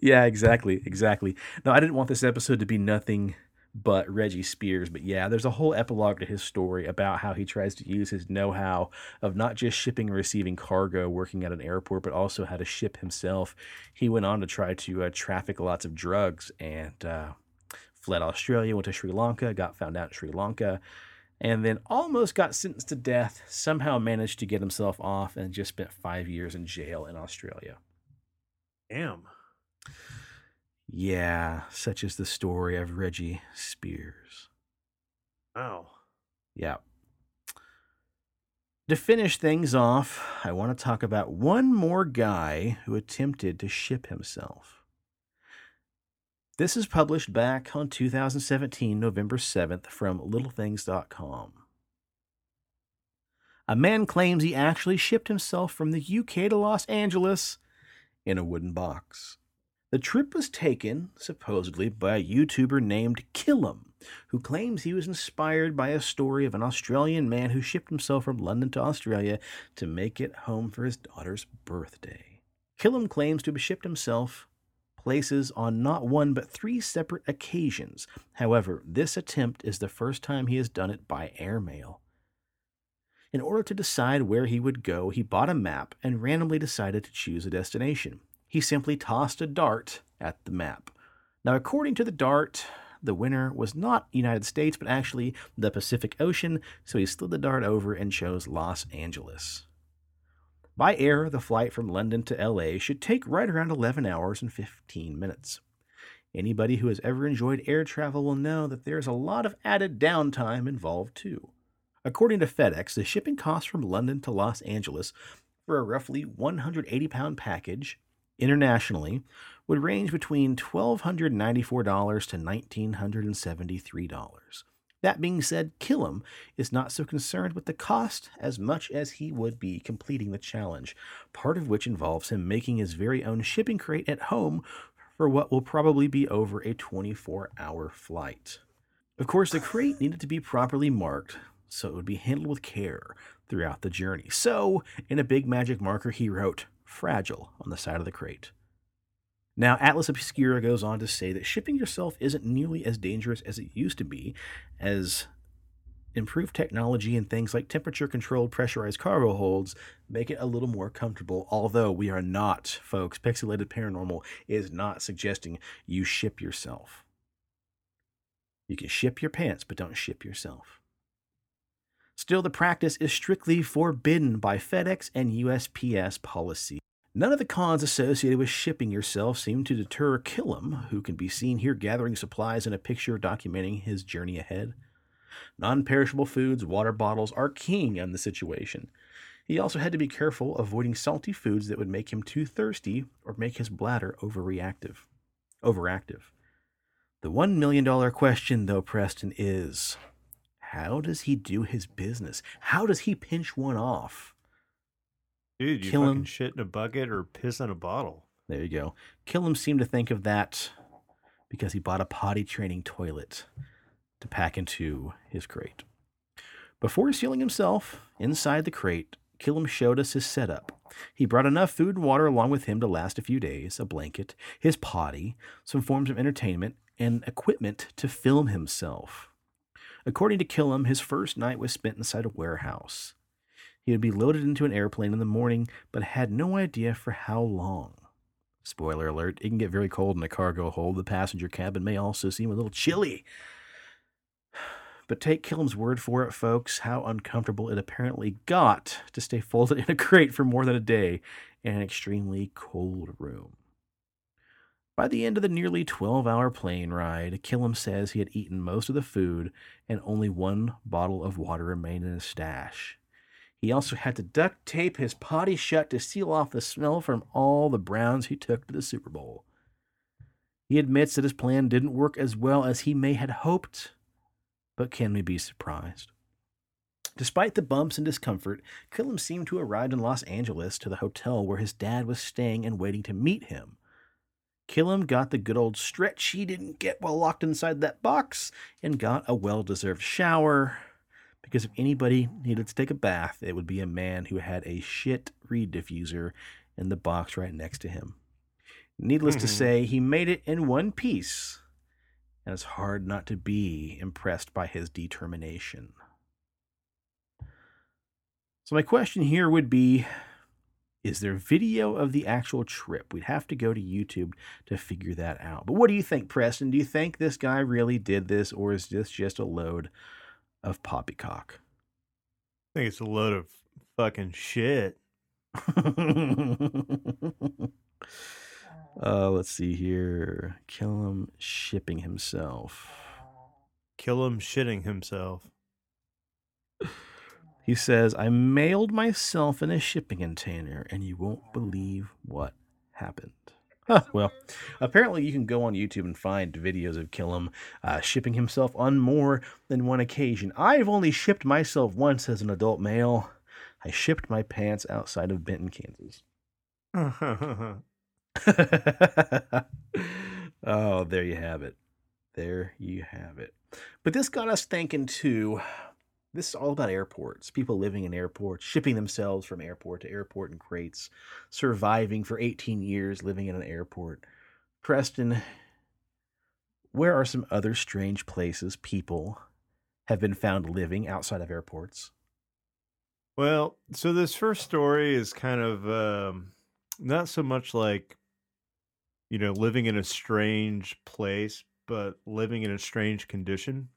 yeah, exactly, exactly. No, I didn't want this episode to be nothing but Reggie Spiers. But yeah, there's a whole epilogue to his story about how he tries to use his know how of not just shipping and receiving cargo working at an airport, but also how to ship himself. He went on to try to uh, traffic lots of drugs and uh, fled Australia, went to Sri Lanka, got found out in Sri Lanka. And then almost got sentenced to death, somehow managed to get himself off, and just spent five years in jail in Australia. Damn. Yeah, such is the story of Reggie Spiers. Wow. Yeah. To finish things off, I want to talk about one more guy who attempted to ship himself. This is published back on 2017, November 7th, from littlethings.com. A man claims he actually shipped himself from the UK to Los Angeles in a wooden box. The trip was taken, supposedly, by a YouTuber named Killam, who claims he was inspired by a story of an Australian man who shipped himself from London to Australia to make it home for his daughter's birthday. Killam claims to have shipped himself places on not one but three separate occasions. However, this attempt is the first time he has done it by airmail. In order to decide where he would go, he bought a map and randomly decided to choose a destination he simply tossed a dart at the map. Now, according to the dart, the winner was not United States, but actually the Pacific Ocean, so he slid the dart over and chose Los Angeles. By air, the flight from London to LA should take right around 11 hours and 15 minutes. Anybody who has ever enjoyed air travel will know that there's a lot of added downtime involved too. According to FedEx, the shipping cost from London to Los Angeles for a roughly 180 pound package internationally would range between $1,294 to $1,973. That being said, Killam is not so concerned with the cost as much as he would be completing the challenge, part of which involves him making his very own shipping crate at home for what will probably be over a 24 hour flight. Of course, the crate needed to be properly marked, so it would be handled with care throughout the journey. So, in a big magic marker, he wrote, fragile on the side of the crate. Now, Atlas Obscura goes on to say that shipping yourself isn't nearly as dangerous as it used to be, as improved technology and things like temperature controlled pressurized cargo holds make it a little more comfortable. Although we are not, folks, Pixelated Paranormal is not suggesting you ship yourself. You can ship your pants, but don't ship yourself. Still, the practice is strictly forbidden by FedEx and USPS policy. None of the cons associated with shipping yourself seem to deter Killam, who can be seen here gathering supplies in a picture documenting his journey ahead. Non perishable foods, water bottles are king in the situation. He also had to be careful avoiding salty foods that would make him too thirsty or make his bladder overreactive. Overactive. The $1 million question, though, Preston, is how does he do his business? How does he pinch one off? Dude, you Killam, fucking shit in a bucket or piss in a bottle. There you go. Killam seemed to think of that because he bought a potty training toilet to pack into his crate. Before sealing himself inside the crate, Killam showed us his setup. He brought enough food and water along with him to last a few days, a blanket, his potty, some forms of entertainment, and equipment to film himself. According to Killam, his first night was spent inside a warehouse. He would be loaded into an airplane in the morning, but had no idea for how long. Spoiler alert, it can get very cold in a cargo hold. The passenger cabin may also seem a little chilly. But take Killam's word for it, folks, how uncomfortable it apparently got to stay folded in a crate for more than a day in an extremely cold room. By the end of the nearly 12 hour plane ride, Killam says he had eaten most of the food and only one bottle of water remained in his stash. He also had to duct tape his potty shut to seal off the smell from all the browns he took to the Super Bowl. He admits that his plan didn't work as well as he may had hoped, but can we be surprised? Despite the bumps and discomfort, Killam seemed to arrive in Los Angeles to the hotel where his dad was staying and waiting to meet him. Killam got the good old stretch he didn't get while locked inside that box and got a well deserved shower. Because if anybody needed to take a bath, it would be a man who had a shit reed diffuser in the box right next to him. Needless mm-hmm. to say, he made it in one piece and it's hard not to be impressed by his determination. So, my question here would be Is there video of the actual trip? We'd have to go to YouTube to figure that out. But what do you think, Preston? Do you think this guy really did this, or is this just a load of poppycock? I think it's a load of fucking shit. uh, let's see here. Kill him shipping himself. Kill him shitting himself. He says, I mailed myself in a shipping container, and you won't believe what happened. Huh, well, apparently you can go on YouTube and find videos of Killam uh, shipping himself on more than one occasion. I've only shipped myself once as an adult male. I shipped my pants outside of Benton, Kansas. oh, there you have it. There you have it. But this got us thinking too. This is all about airports, people living in airports, shipping themselves from airport to airport in crates, surviving for 18 years living in an airport. Preston, where are some other strange places people have been found living outside of airports? Well, so this first story is kind of um, not so much like, you know, living in a strange place, but living in a strange condition.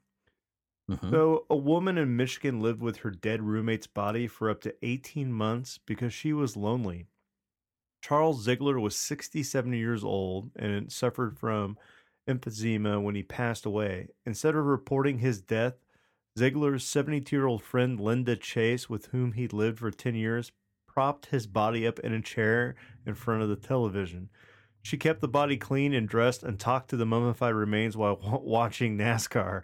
Mhm. So, a woman in Michigan lived with her dead roommate's body for up to 18 months because she was lonely. Charles Ziegler was 67 years old and suffered from emphysema when he passed away. Instead of reporting his death, Ziegler's 72 year old friend Linda Chase, with whom he lived for 10 years, propped his body up in a chair in front of the television. She kept the body clean and dressed and talked to the mummified remains while wa- watching NASCAR.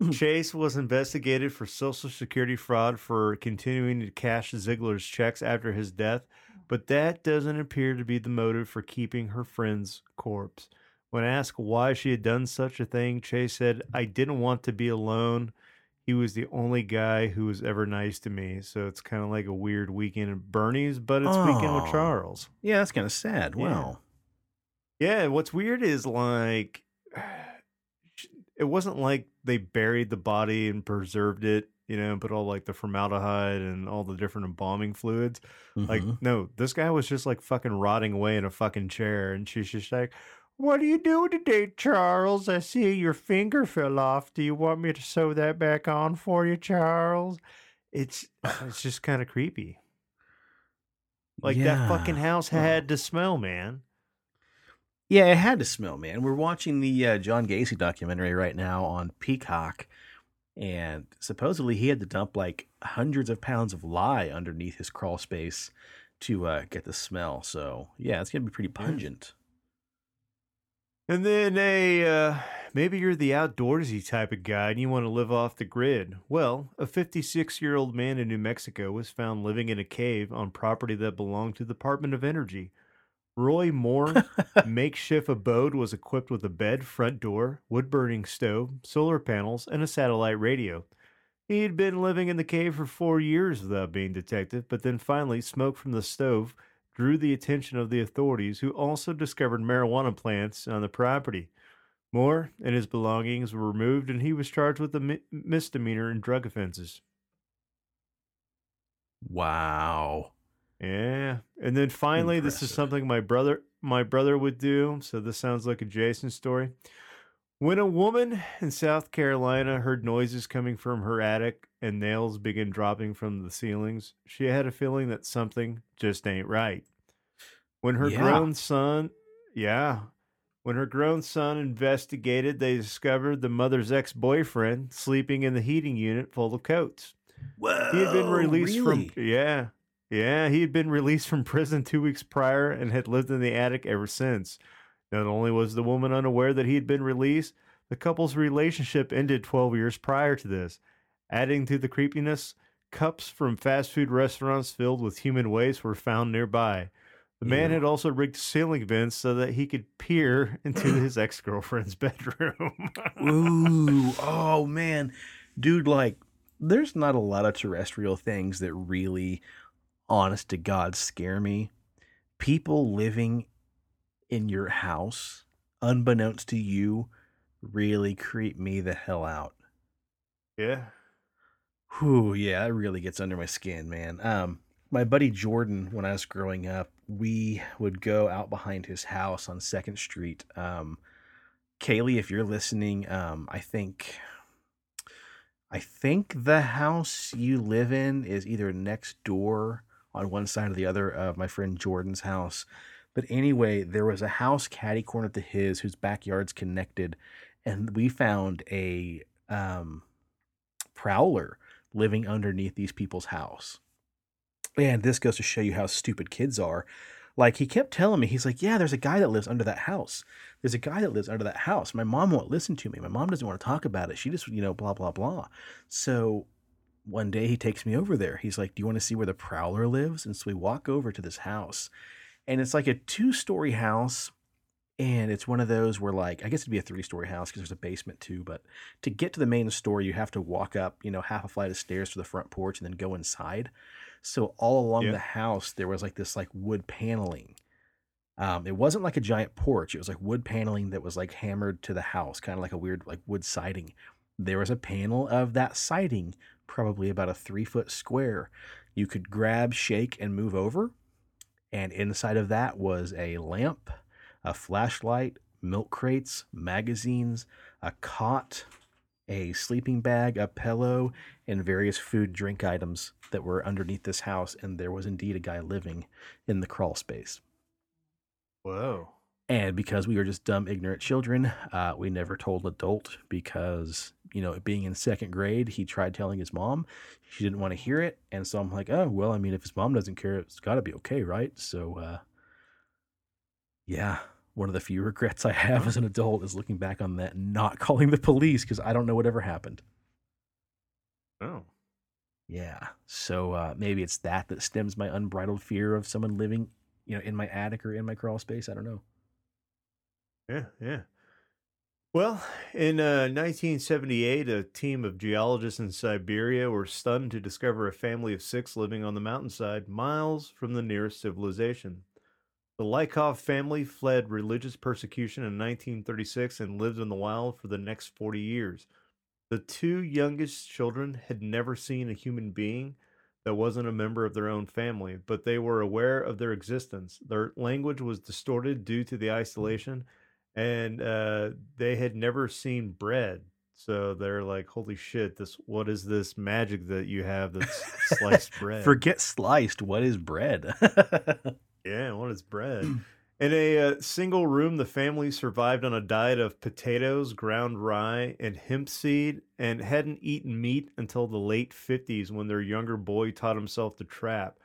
Chase was investigated for Social Security fraud for continuing to cash Ziegler's checks after his death, but that doesn't appear to be the motive for keeping her friend's corpse. When asked why she had done such a thing, Chase said, I didn't want to be alone. He was the only guy who was ever nice to me. So it's kind of like a weird weekend at Bernie's, but it's weekend Oh. with Charles. Yeah, that's kind of sad. Yeah. Wow. Yeah, and what's weird is like it wasn't like they buried the body and preserved it, you know, and put all like the formaldehyde and all the different embalming fluids. Like, Mhm. no, this guy was just like fucking rotting away in a fucking chair, and she's just like, "What are you doing today, Charles? I see your finger fell off. Do you want me to sew that back on for you, Charles?" It's it's just kind of creepy. Like that fucking house had to smell, man. Yeah, it had to smell, man. We're watching the uh, John Gacy documentary right now on Peacock, and supposedly he had to dump like hundreds of pounds of lye underneath his crawl space to uh, get the smell. So yeah, it's gonna be pretty pungent. And then a uh, maybe you're the outdoorsy type of guy and you want to live off the grid. Well, a 56 year old man in New Mexico was found living in a cave on property that belonged to the Department of Energy. Roy Moore's makeshift abode was equipped with a bed, front door, wood burning stove, solar panels, and a satellite radio. He had been living in the cave for four years without being detected, but then finally, smoke from the stove drew the attention of the authorities, who also discovered marijuana plants on the property. Moore and his belongings were removed, and he was charged with a mi- misdemeanor and drug offenses. Wow. Yeah, and then finally, this is something my brother my brother would do. So this sounds like a Jason story. When a woman in South Carolina heard noises coming from her attic and nails began dropping from the ceilings, she had a feeling that something just ain't right. When her Yeah. grown son, yeah, when her grown son investigated, they discovered the mother's ex-boyfriend sleeping in the heating unit full of coats. Whoa. He had been released really? from yeah, yeah. He had been released from prison two weeks prior and had lived in the attic ever since. Not only was the woman unaware that he had been released, the couple's relationship ended 12 years prior to this. Adding to the creepiness, cups from fast food restaurants filled with human waste were found nearby. The man Ew. had also rigged ceiling vents so that he could peer into his ex girlfriend's bedroom. Ooh, oh man, dude, like, there's not a lot of terrestrial things that really, honest to God, scare me. People living in your house, unbeknownst to you, really creep me the hell out. Yeah. Whew, yeah, it really gets under my skin, man. Um, my buddy Jordan, when I was growing up, we would go out behind his house on Second Street. Um, Kaylee, if you're listening, um, I think, I think the house you live in is either next door on one side or the other of my friend Jordan's house. But anyway, there was a house catty corner to his whose backyard's connected, and we found a um, prowler living underneath these people's house. And this goes to show you how stupid kids are. Like he kept telling me, he's like, Yeah, there's a guy that lives under that house. There's a guy that lives under that house. My mom won't listen to me. My mom doesn't want to talk about it. She just, you know, blah, blah, blah. So one day he takes me over there. He's like, Do you want to see where the prowler lives? And so we walk over to this house. And it's like a two story house. And it's one of those where, like, I guess it'd be a three story house because there's a basement too. But to get to the main story, you have to walk up, you know, half a flight of stairs to the front porch and then go inside. So all along Yeah. the house, there was like this like wood paneling. Um, it wasn't like a giant porch. It was like wood paneling that was like hammered to the house, kind of like a weird like wood siding. There was a panel of that siding, probably about a three foot square. You could grab, shake, and move over. And inside of that was a lamp, a flashlight, milk crates, magazines, a cot, a sleeping bag, a pillow, and various food drink items that were underneath this house. And there was indeed a guy living in the crawl space. Whoa. And because we were just dumb, ignorant children, uh, we never told an adult because, you know, being in second grade, he tried telling his mom. She didn't want to hear it. And so I'm like, oh, well, I mean, if his mom doesn't care, it's got to be okay, right? So, uh, yeah, one of the few regrets I have as an adult is looking back on that and not calling the police because I don't know what ever happened. Oh. Yeah. So uh, maybe it's that that stems my unbridled fear of someone living, you know, in my attic or in my crawl space. I don't know. Yeah, yeah. Well, in uh, 1978, a team of geologists in Siberia were stunned to discover a family of six living on the mountainside, miles from the nearest civilization. The Lykov family fled religious persecution in 1936 and lived in the wild for the next 40 years. The two youngest children had never seen a human being that wasn't a member of their own family, but they were aware of their existence. Their language was distorted due to the isolation and uh, they had never seen bread. So they're like, "Holy shit! This what is this magic that you have that's sliced bread?" Forget sliced. What is bread? yeah, what is bread? In a uh, single room, the family survived on a diet of potatoes, ground rye, and hemp seed, and hadn't eaten meat until the late fifties when their younger boy taught himself to trap.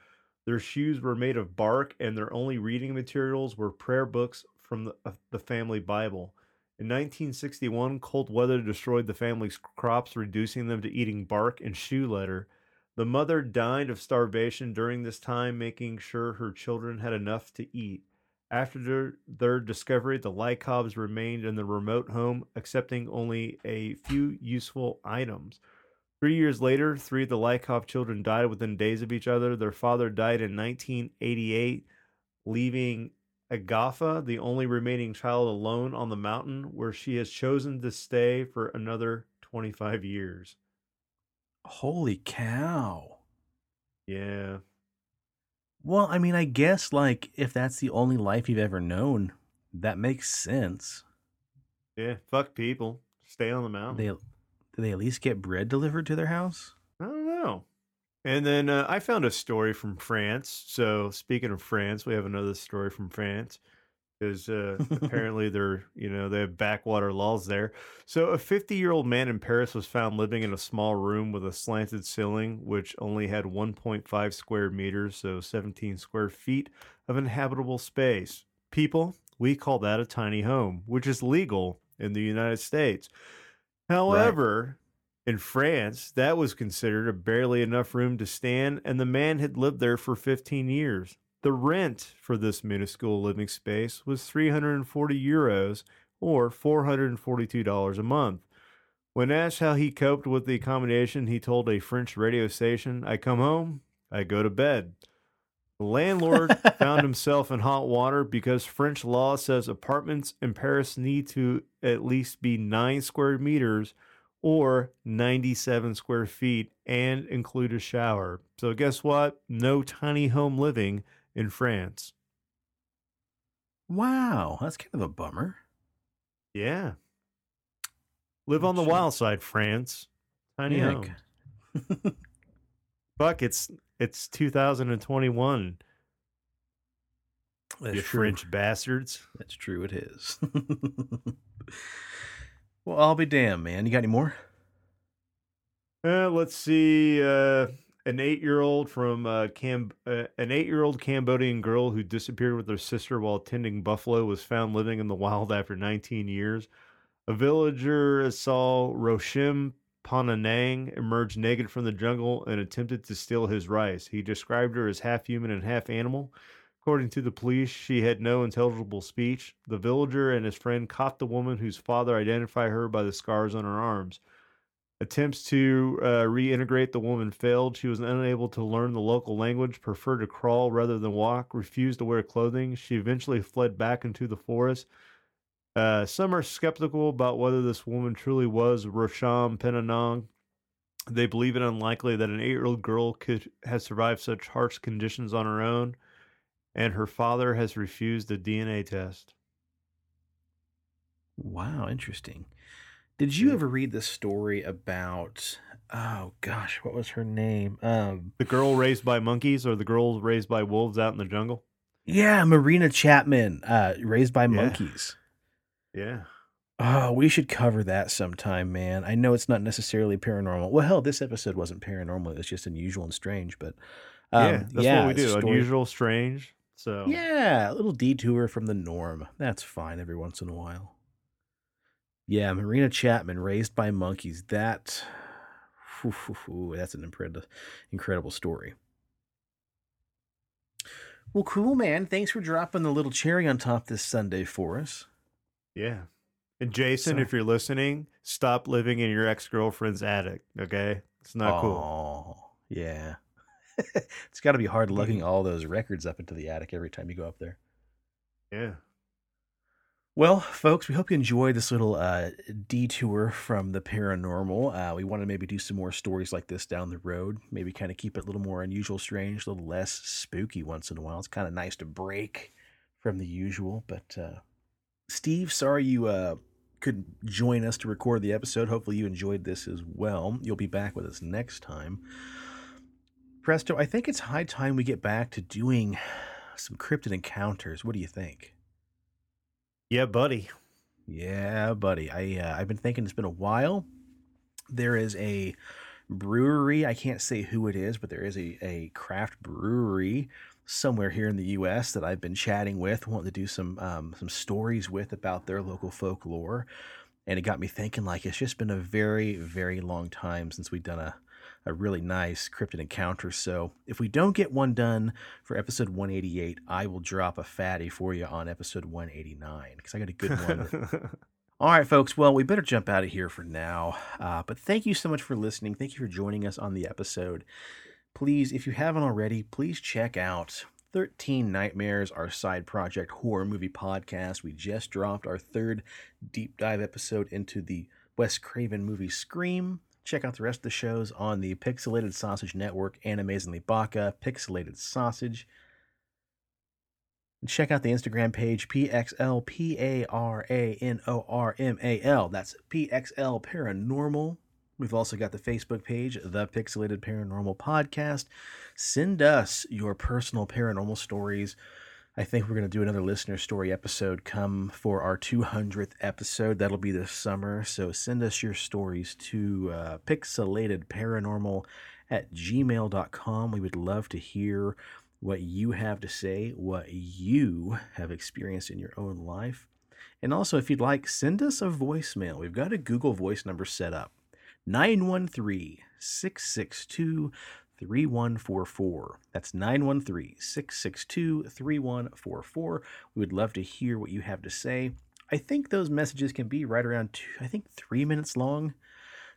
Their shoes were made of bark, and their only reading materials were prayer books from the, uh, the family Bible. In 1961, cold weather destroyed the family's crops, reducing them to eating bark and shoe leather. The mother died of starvation during this time, making sure her children had enough to eat. After their, their discovery, the Lykovs remained in the remote home, accepting only a few useful items. Three years later, three of the Lykov children died within days of each other. Their father died in 1988, leaving Agatha, the only remaining child, alone on the mountain where she has chosen to stay for another 25 years. Holy cow. Yeah. Well, I mean, I guess like if that's the only life you've ever known, that makes sense. Yeah. Fuck people. Stay on the mountain. They do they at least get bread delivered to their house? I don't know. And then uh, I found a story from France. So speaking of France, we have another story from France because uh, apparently they're you know they have backwater laws there. So a 50 year old man in Paris was found living in a small room with a slanted ceiling, which only had 1.5 square meters, so 17 square feet of inhabitable space. People, we call that a tiny home, which is legal in the United States. However, in France, that was considered a barely enough room to stand, and the man had lived there for 15 years. The rent for this minuscule living space was 340 euros or $442 a month. When asked how he coped with the accommodation, he told a French radio station, I come home, I go to bed. The landlord found himself in hot water because French law says apartments in Paris need to at least be nine square meters or 97 square feet and include a shower. So, guess what? No tiny home living in France. Wow, that's kind of a bummer. Yeah. Live on the wild side, France. Tiny Yeah, home. Fuck, it's it's 2021. That's you true. French bastards. That's true. It is. well, I'll be damned, man. You got any more? Uh, let's see. Uh, an eight-year-old from uh, Cam, uh, an eight-year-old Cambodian girl who disappeared with her sister while tending buffalo was found living in the wild after 19 years. A villager saw Roshim Pananang emerge naked from the jungle and attempted to steal his rice. He described her as half human and half animal. According to the police, she had no intelligible speech. The villager and his friend caught the woman whose father identified her by the scars on her arms. Attempts to uh, reintegrate the woman failed. She was unable to learn the local language, preferred to crawl rather than walk, refused to wear clothing. She eventually fled back into the forest. Uh, some are skeptical about whether this woman truly was Rosham Penanong. They believe it unlikely that an eight-year-old girl could have survived such harsh conditions on her own, and her father has refused a DNA test. Wow, interesting. Did you ever read the story about? Oh gosh, what was her name? Um, The girl raised by monkeys, or the girl raised by wolves out in the jungle? yeah, Marina Chapman, uh, raised by Yeah. monkeys. Yeah. Oh, we should cover that sometime, man. I know it's not necessarily paranormal. Well, hell, this episode wasn't paranormal; it was just unusual and strange. But um, yeah, that's yeah, what we do. story- Unusual, strange. So Yeah, a little detour from the norm. That's fine every once in a while. Yeah, Marina Chapman, raised by monkeys. That, phew, phew, phew, that's an incredible, incredible story. Well, cool, man. Thanks for dropping the little cherry on top this Sunday for us. yeah. And Jason, So- if you're listening, stop living in your ex girlfriend's attic. Okay, it's not cool. Oh, yeah. It's got to be hard lugging all those records up into the attic every time you go up there. Yeah. Well, folks, we hope you enjoyed this little uh, detour from the paranormal. Uh, we want to maybe do some more stories like this down the road. Maybe kind of keep it a little more unusual, strange, a little less spooky once in a while. It's kind of nice to break from the usual. But uh, Steve, sorry you uh, couldn't join us to record the episode. Hopefully, you enjoyed this as well. You'll be back with us next time. Presto, I think it's high time we get back to doing some cryptid encounters. What do you think? Yeah, buddy. Yeah, buddy. I uh, I've been thinking it's been a while. There is a brewery. I can't say who it is, but there is a, a craft brewery somewhere here in the U.S. that I've been chatting with, wanting to do some um, some stories with about their local folklore, and it got me thinking. Like it's just been a very very long time since we've done a a really nice cryptid encounter. So if we don't get one done for episode 188, I will drop a fatty for you on episode 189 because I got a good one all right, folks. Well, we better jump out of here for now. Uh, but thank you so much for listening. Thank you for joining us on the episode. Please, if you haven't already, please check out 13 Nightmares, our side project horror movie podcast. We just dropped our third deep dive episode into the Wes Craven movie Scream. Check out the rest of the shows on the Pixelated Sausage Network and Amazingly Baka, Pixelated Sausage. And check out the Instagram page, P-X-L-P-A-R-A-N-O-R-M-A-L. That's P-X-L Paranormal. We've also got the Facebook page, The Pixelated Paranormal Podcast. Send us your personal paranormal stories. I think we're going to do another listener story episode come for our 200th episode. That'll be this summer. So send us your stories to uh, pixelatedparanormal at gmail.com. We would love to hear what you have to say, what you have experienced in your own life. And also, if you'd like, send us a voicemail. We've got a Google Voice number set up 913 662 3144. That's 913 662 3144. We would love to hear what you have to say. I think those messages can be right around, two, I think, three minutes long.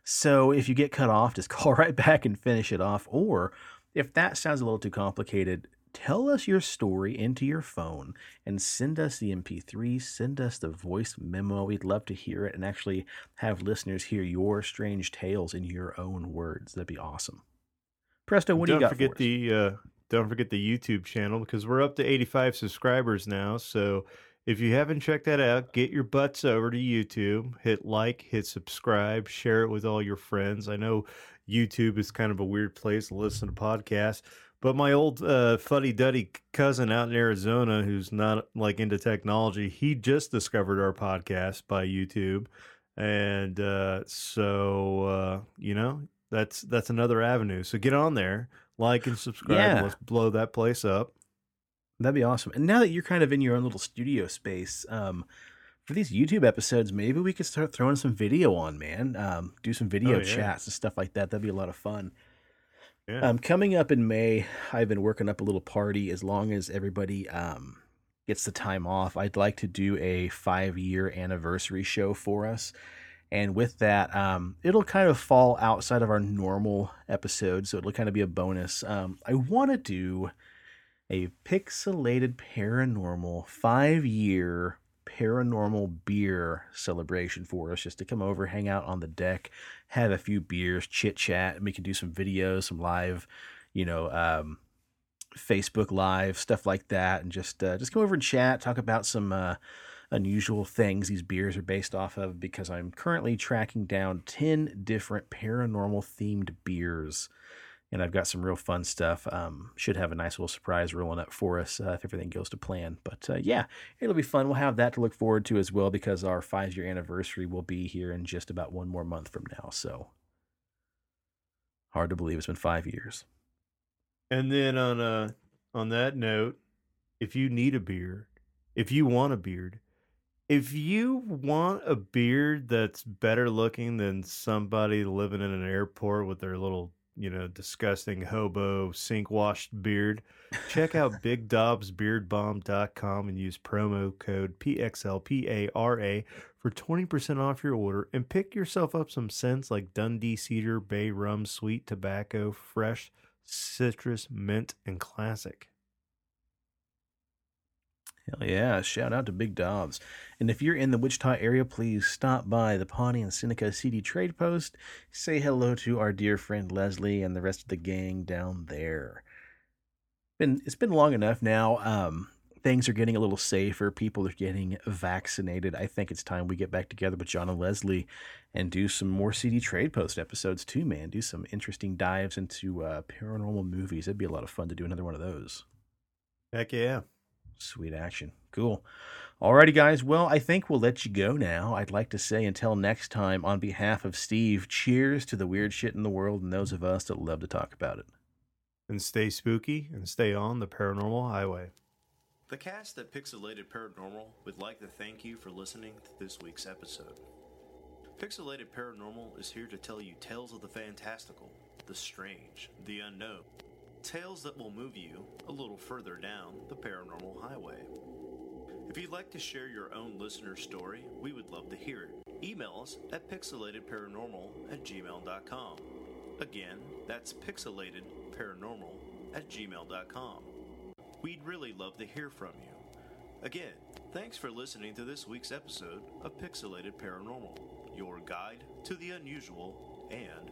So if you get cut off, just call right back and finish it off. Or if that sounds a little too complicated, tell us your story into your phone and send us the MP3, send us the voice memo. We'd love to hear it and actually have listeners hear your strange tales in your own words. That'd be awesome. Presto, what don't do you got forget for the uh, don't forget the YouTube channel because we're up to 85 subscribers now. So if you haven't checked that out, get your butts over to YouTube, hit like, hit subscribe, share it with all your friends. I know YouTube is kind of a weird place to listen to podcasts, but my old uh, fuddy duddy cousin out in Arizona, who's not like into technology, he just discovered our podcast by YouTube, and uh, so uh, you know that's that's another avenue. So get on there, like and subscribe. Yeah. Let's blow that place up. That'd be awesome. And now that you're kind of in your own little studio space, um, for these YouTube episodes, maybe we could start throwing some video on, man. Um, do some video Oh, yeah. chats and stuff like that. That'd be a lot of fun. Yeah. Um, coming up in May, I've been working up a little party. As long as everybody um, gets the time off, I'd like to do a five year anniversary show for us. And with that, um, it'll kind of fall outside of our normal episode, so it'll kind of be a bonus. Um, I want to do a pixelated paranormal five year paranormal beer celebration for us just to come over, hang out on the deck, have a few beers, chit chat, and we can do some videos, some live, you know, um, Facebook live stuff like that, and just uh, just come over and chat, talk about some uh, unusual things these beers are based off of. Because I'm currently tracking down ten different paranormal themed beers and I've got some real fun stuff. Um, should have a nice little surprise rolling up for us uh, if everything goes to plan. But uh, yeah, it'll be fun. We'll have that to look forward to as well because our five year anniversary will be here in just about one more month from now. So hard to believe it's been five years. And then on uh on that note, if you need a beard, if you want a beard, if you want a beard that's better looking than somebody living in an airport with their little, you know, disgusting hobo sink washed beard, check out bigdobsbeardbomb.com and use promo code PXLPARA for 20% off your order and pick yourself up some scents like Dundee Cedar, Bay Rum, Sweet Tobacco, Fresh, Citrus, Mint, and Classic. Hell yeah. Shout out to Big Dobbs. And if you're in the Wichita area, please stop by the Pawnee and Seneca CD Trade Post. Say hello to our dear friend Leslie and the rest of the gang down there. Been it's been long enough now. Um, things are getting a little safer. People are getting vaccinated. I think it's time we get back together with John and Leslie and do some more CD Trade Post episodes too, man. Do some interesting dives into uh, paranormal movies. It'd be a lot of fun to do another one of those. Heck yeah. Sweet action. Cool. Alrighty, guys. Well, I think we'll let you go now. I'd like to say until next time, on behalf of Steve, cheers to the weird shit in the world and those of us that love to talk about it. And stay spooky and stay on the paranormal highway. The cast at Pixelated Paranormal would like to thank you for listening to this week's episode. Pixelated Paranormal is here to tell you tales of the fantastical, the strange, the unknown. Tales that will move you a little further down the paranormal highway. If you'd like to share your own listener story, we would love to hear it. Email us at pixelatedparanormal at gmail.com. Again, that's pixelatedparanormal at gmail.com. We'd really love to hear from you. Again, thanks for listening to this week's episode of Pixelated Paranormal, your guide to the unusual and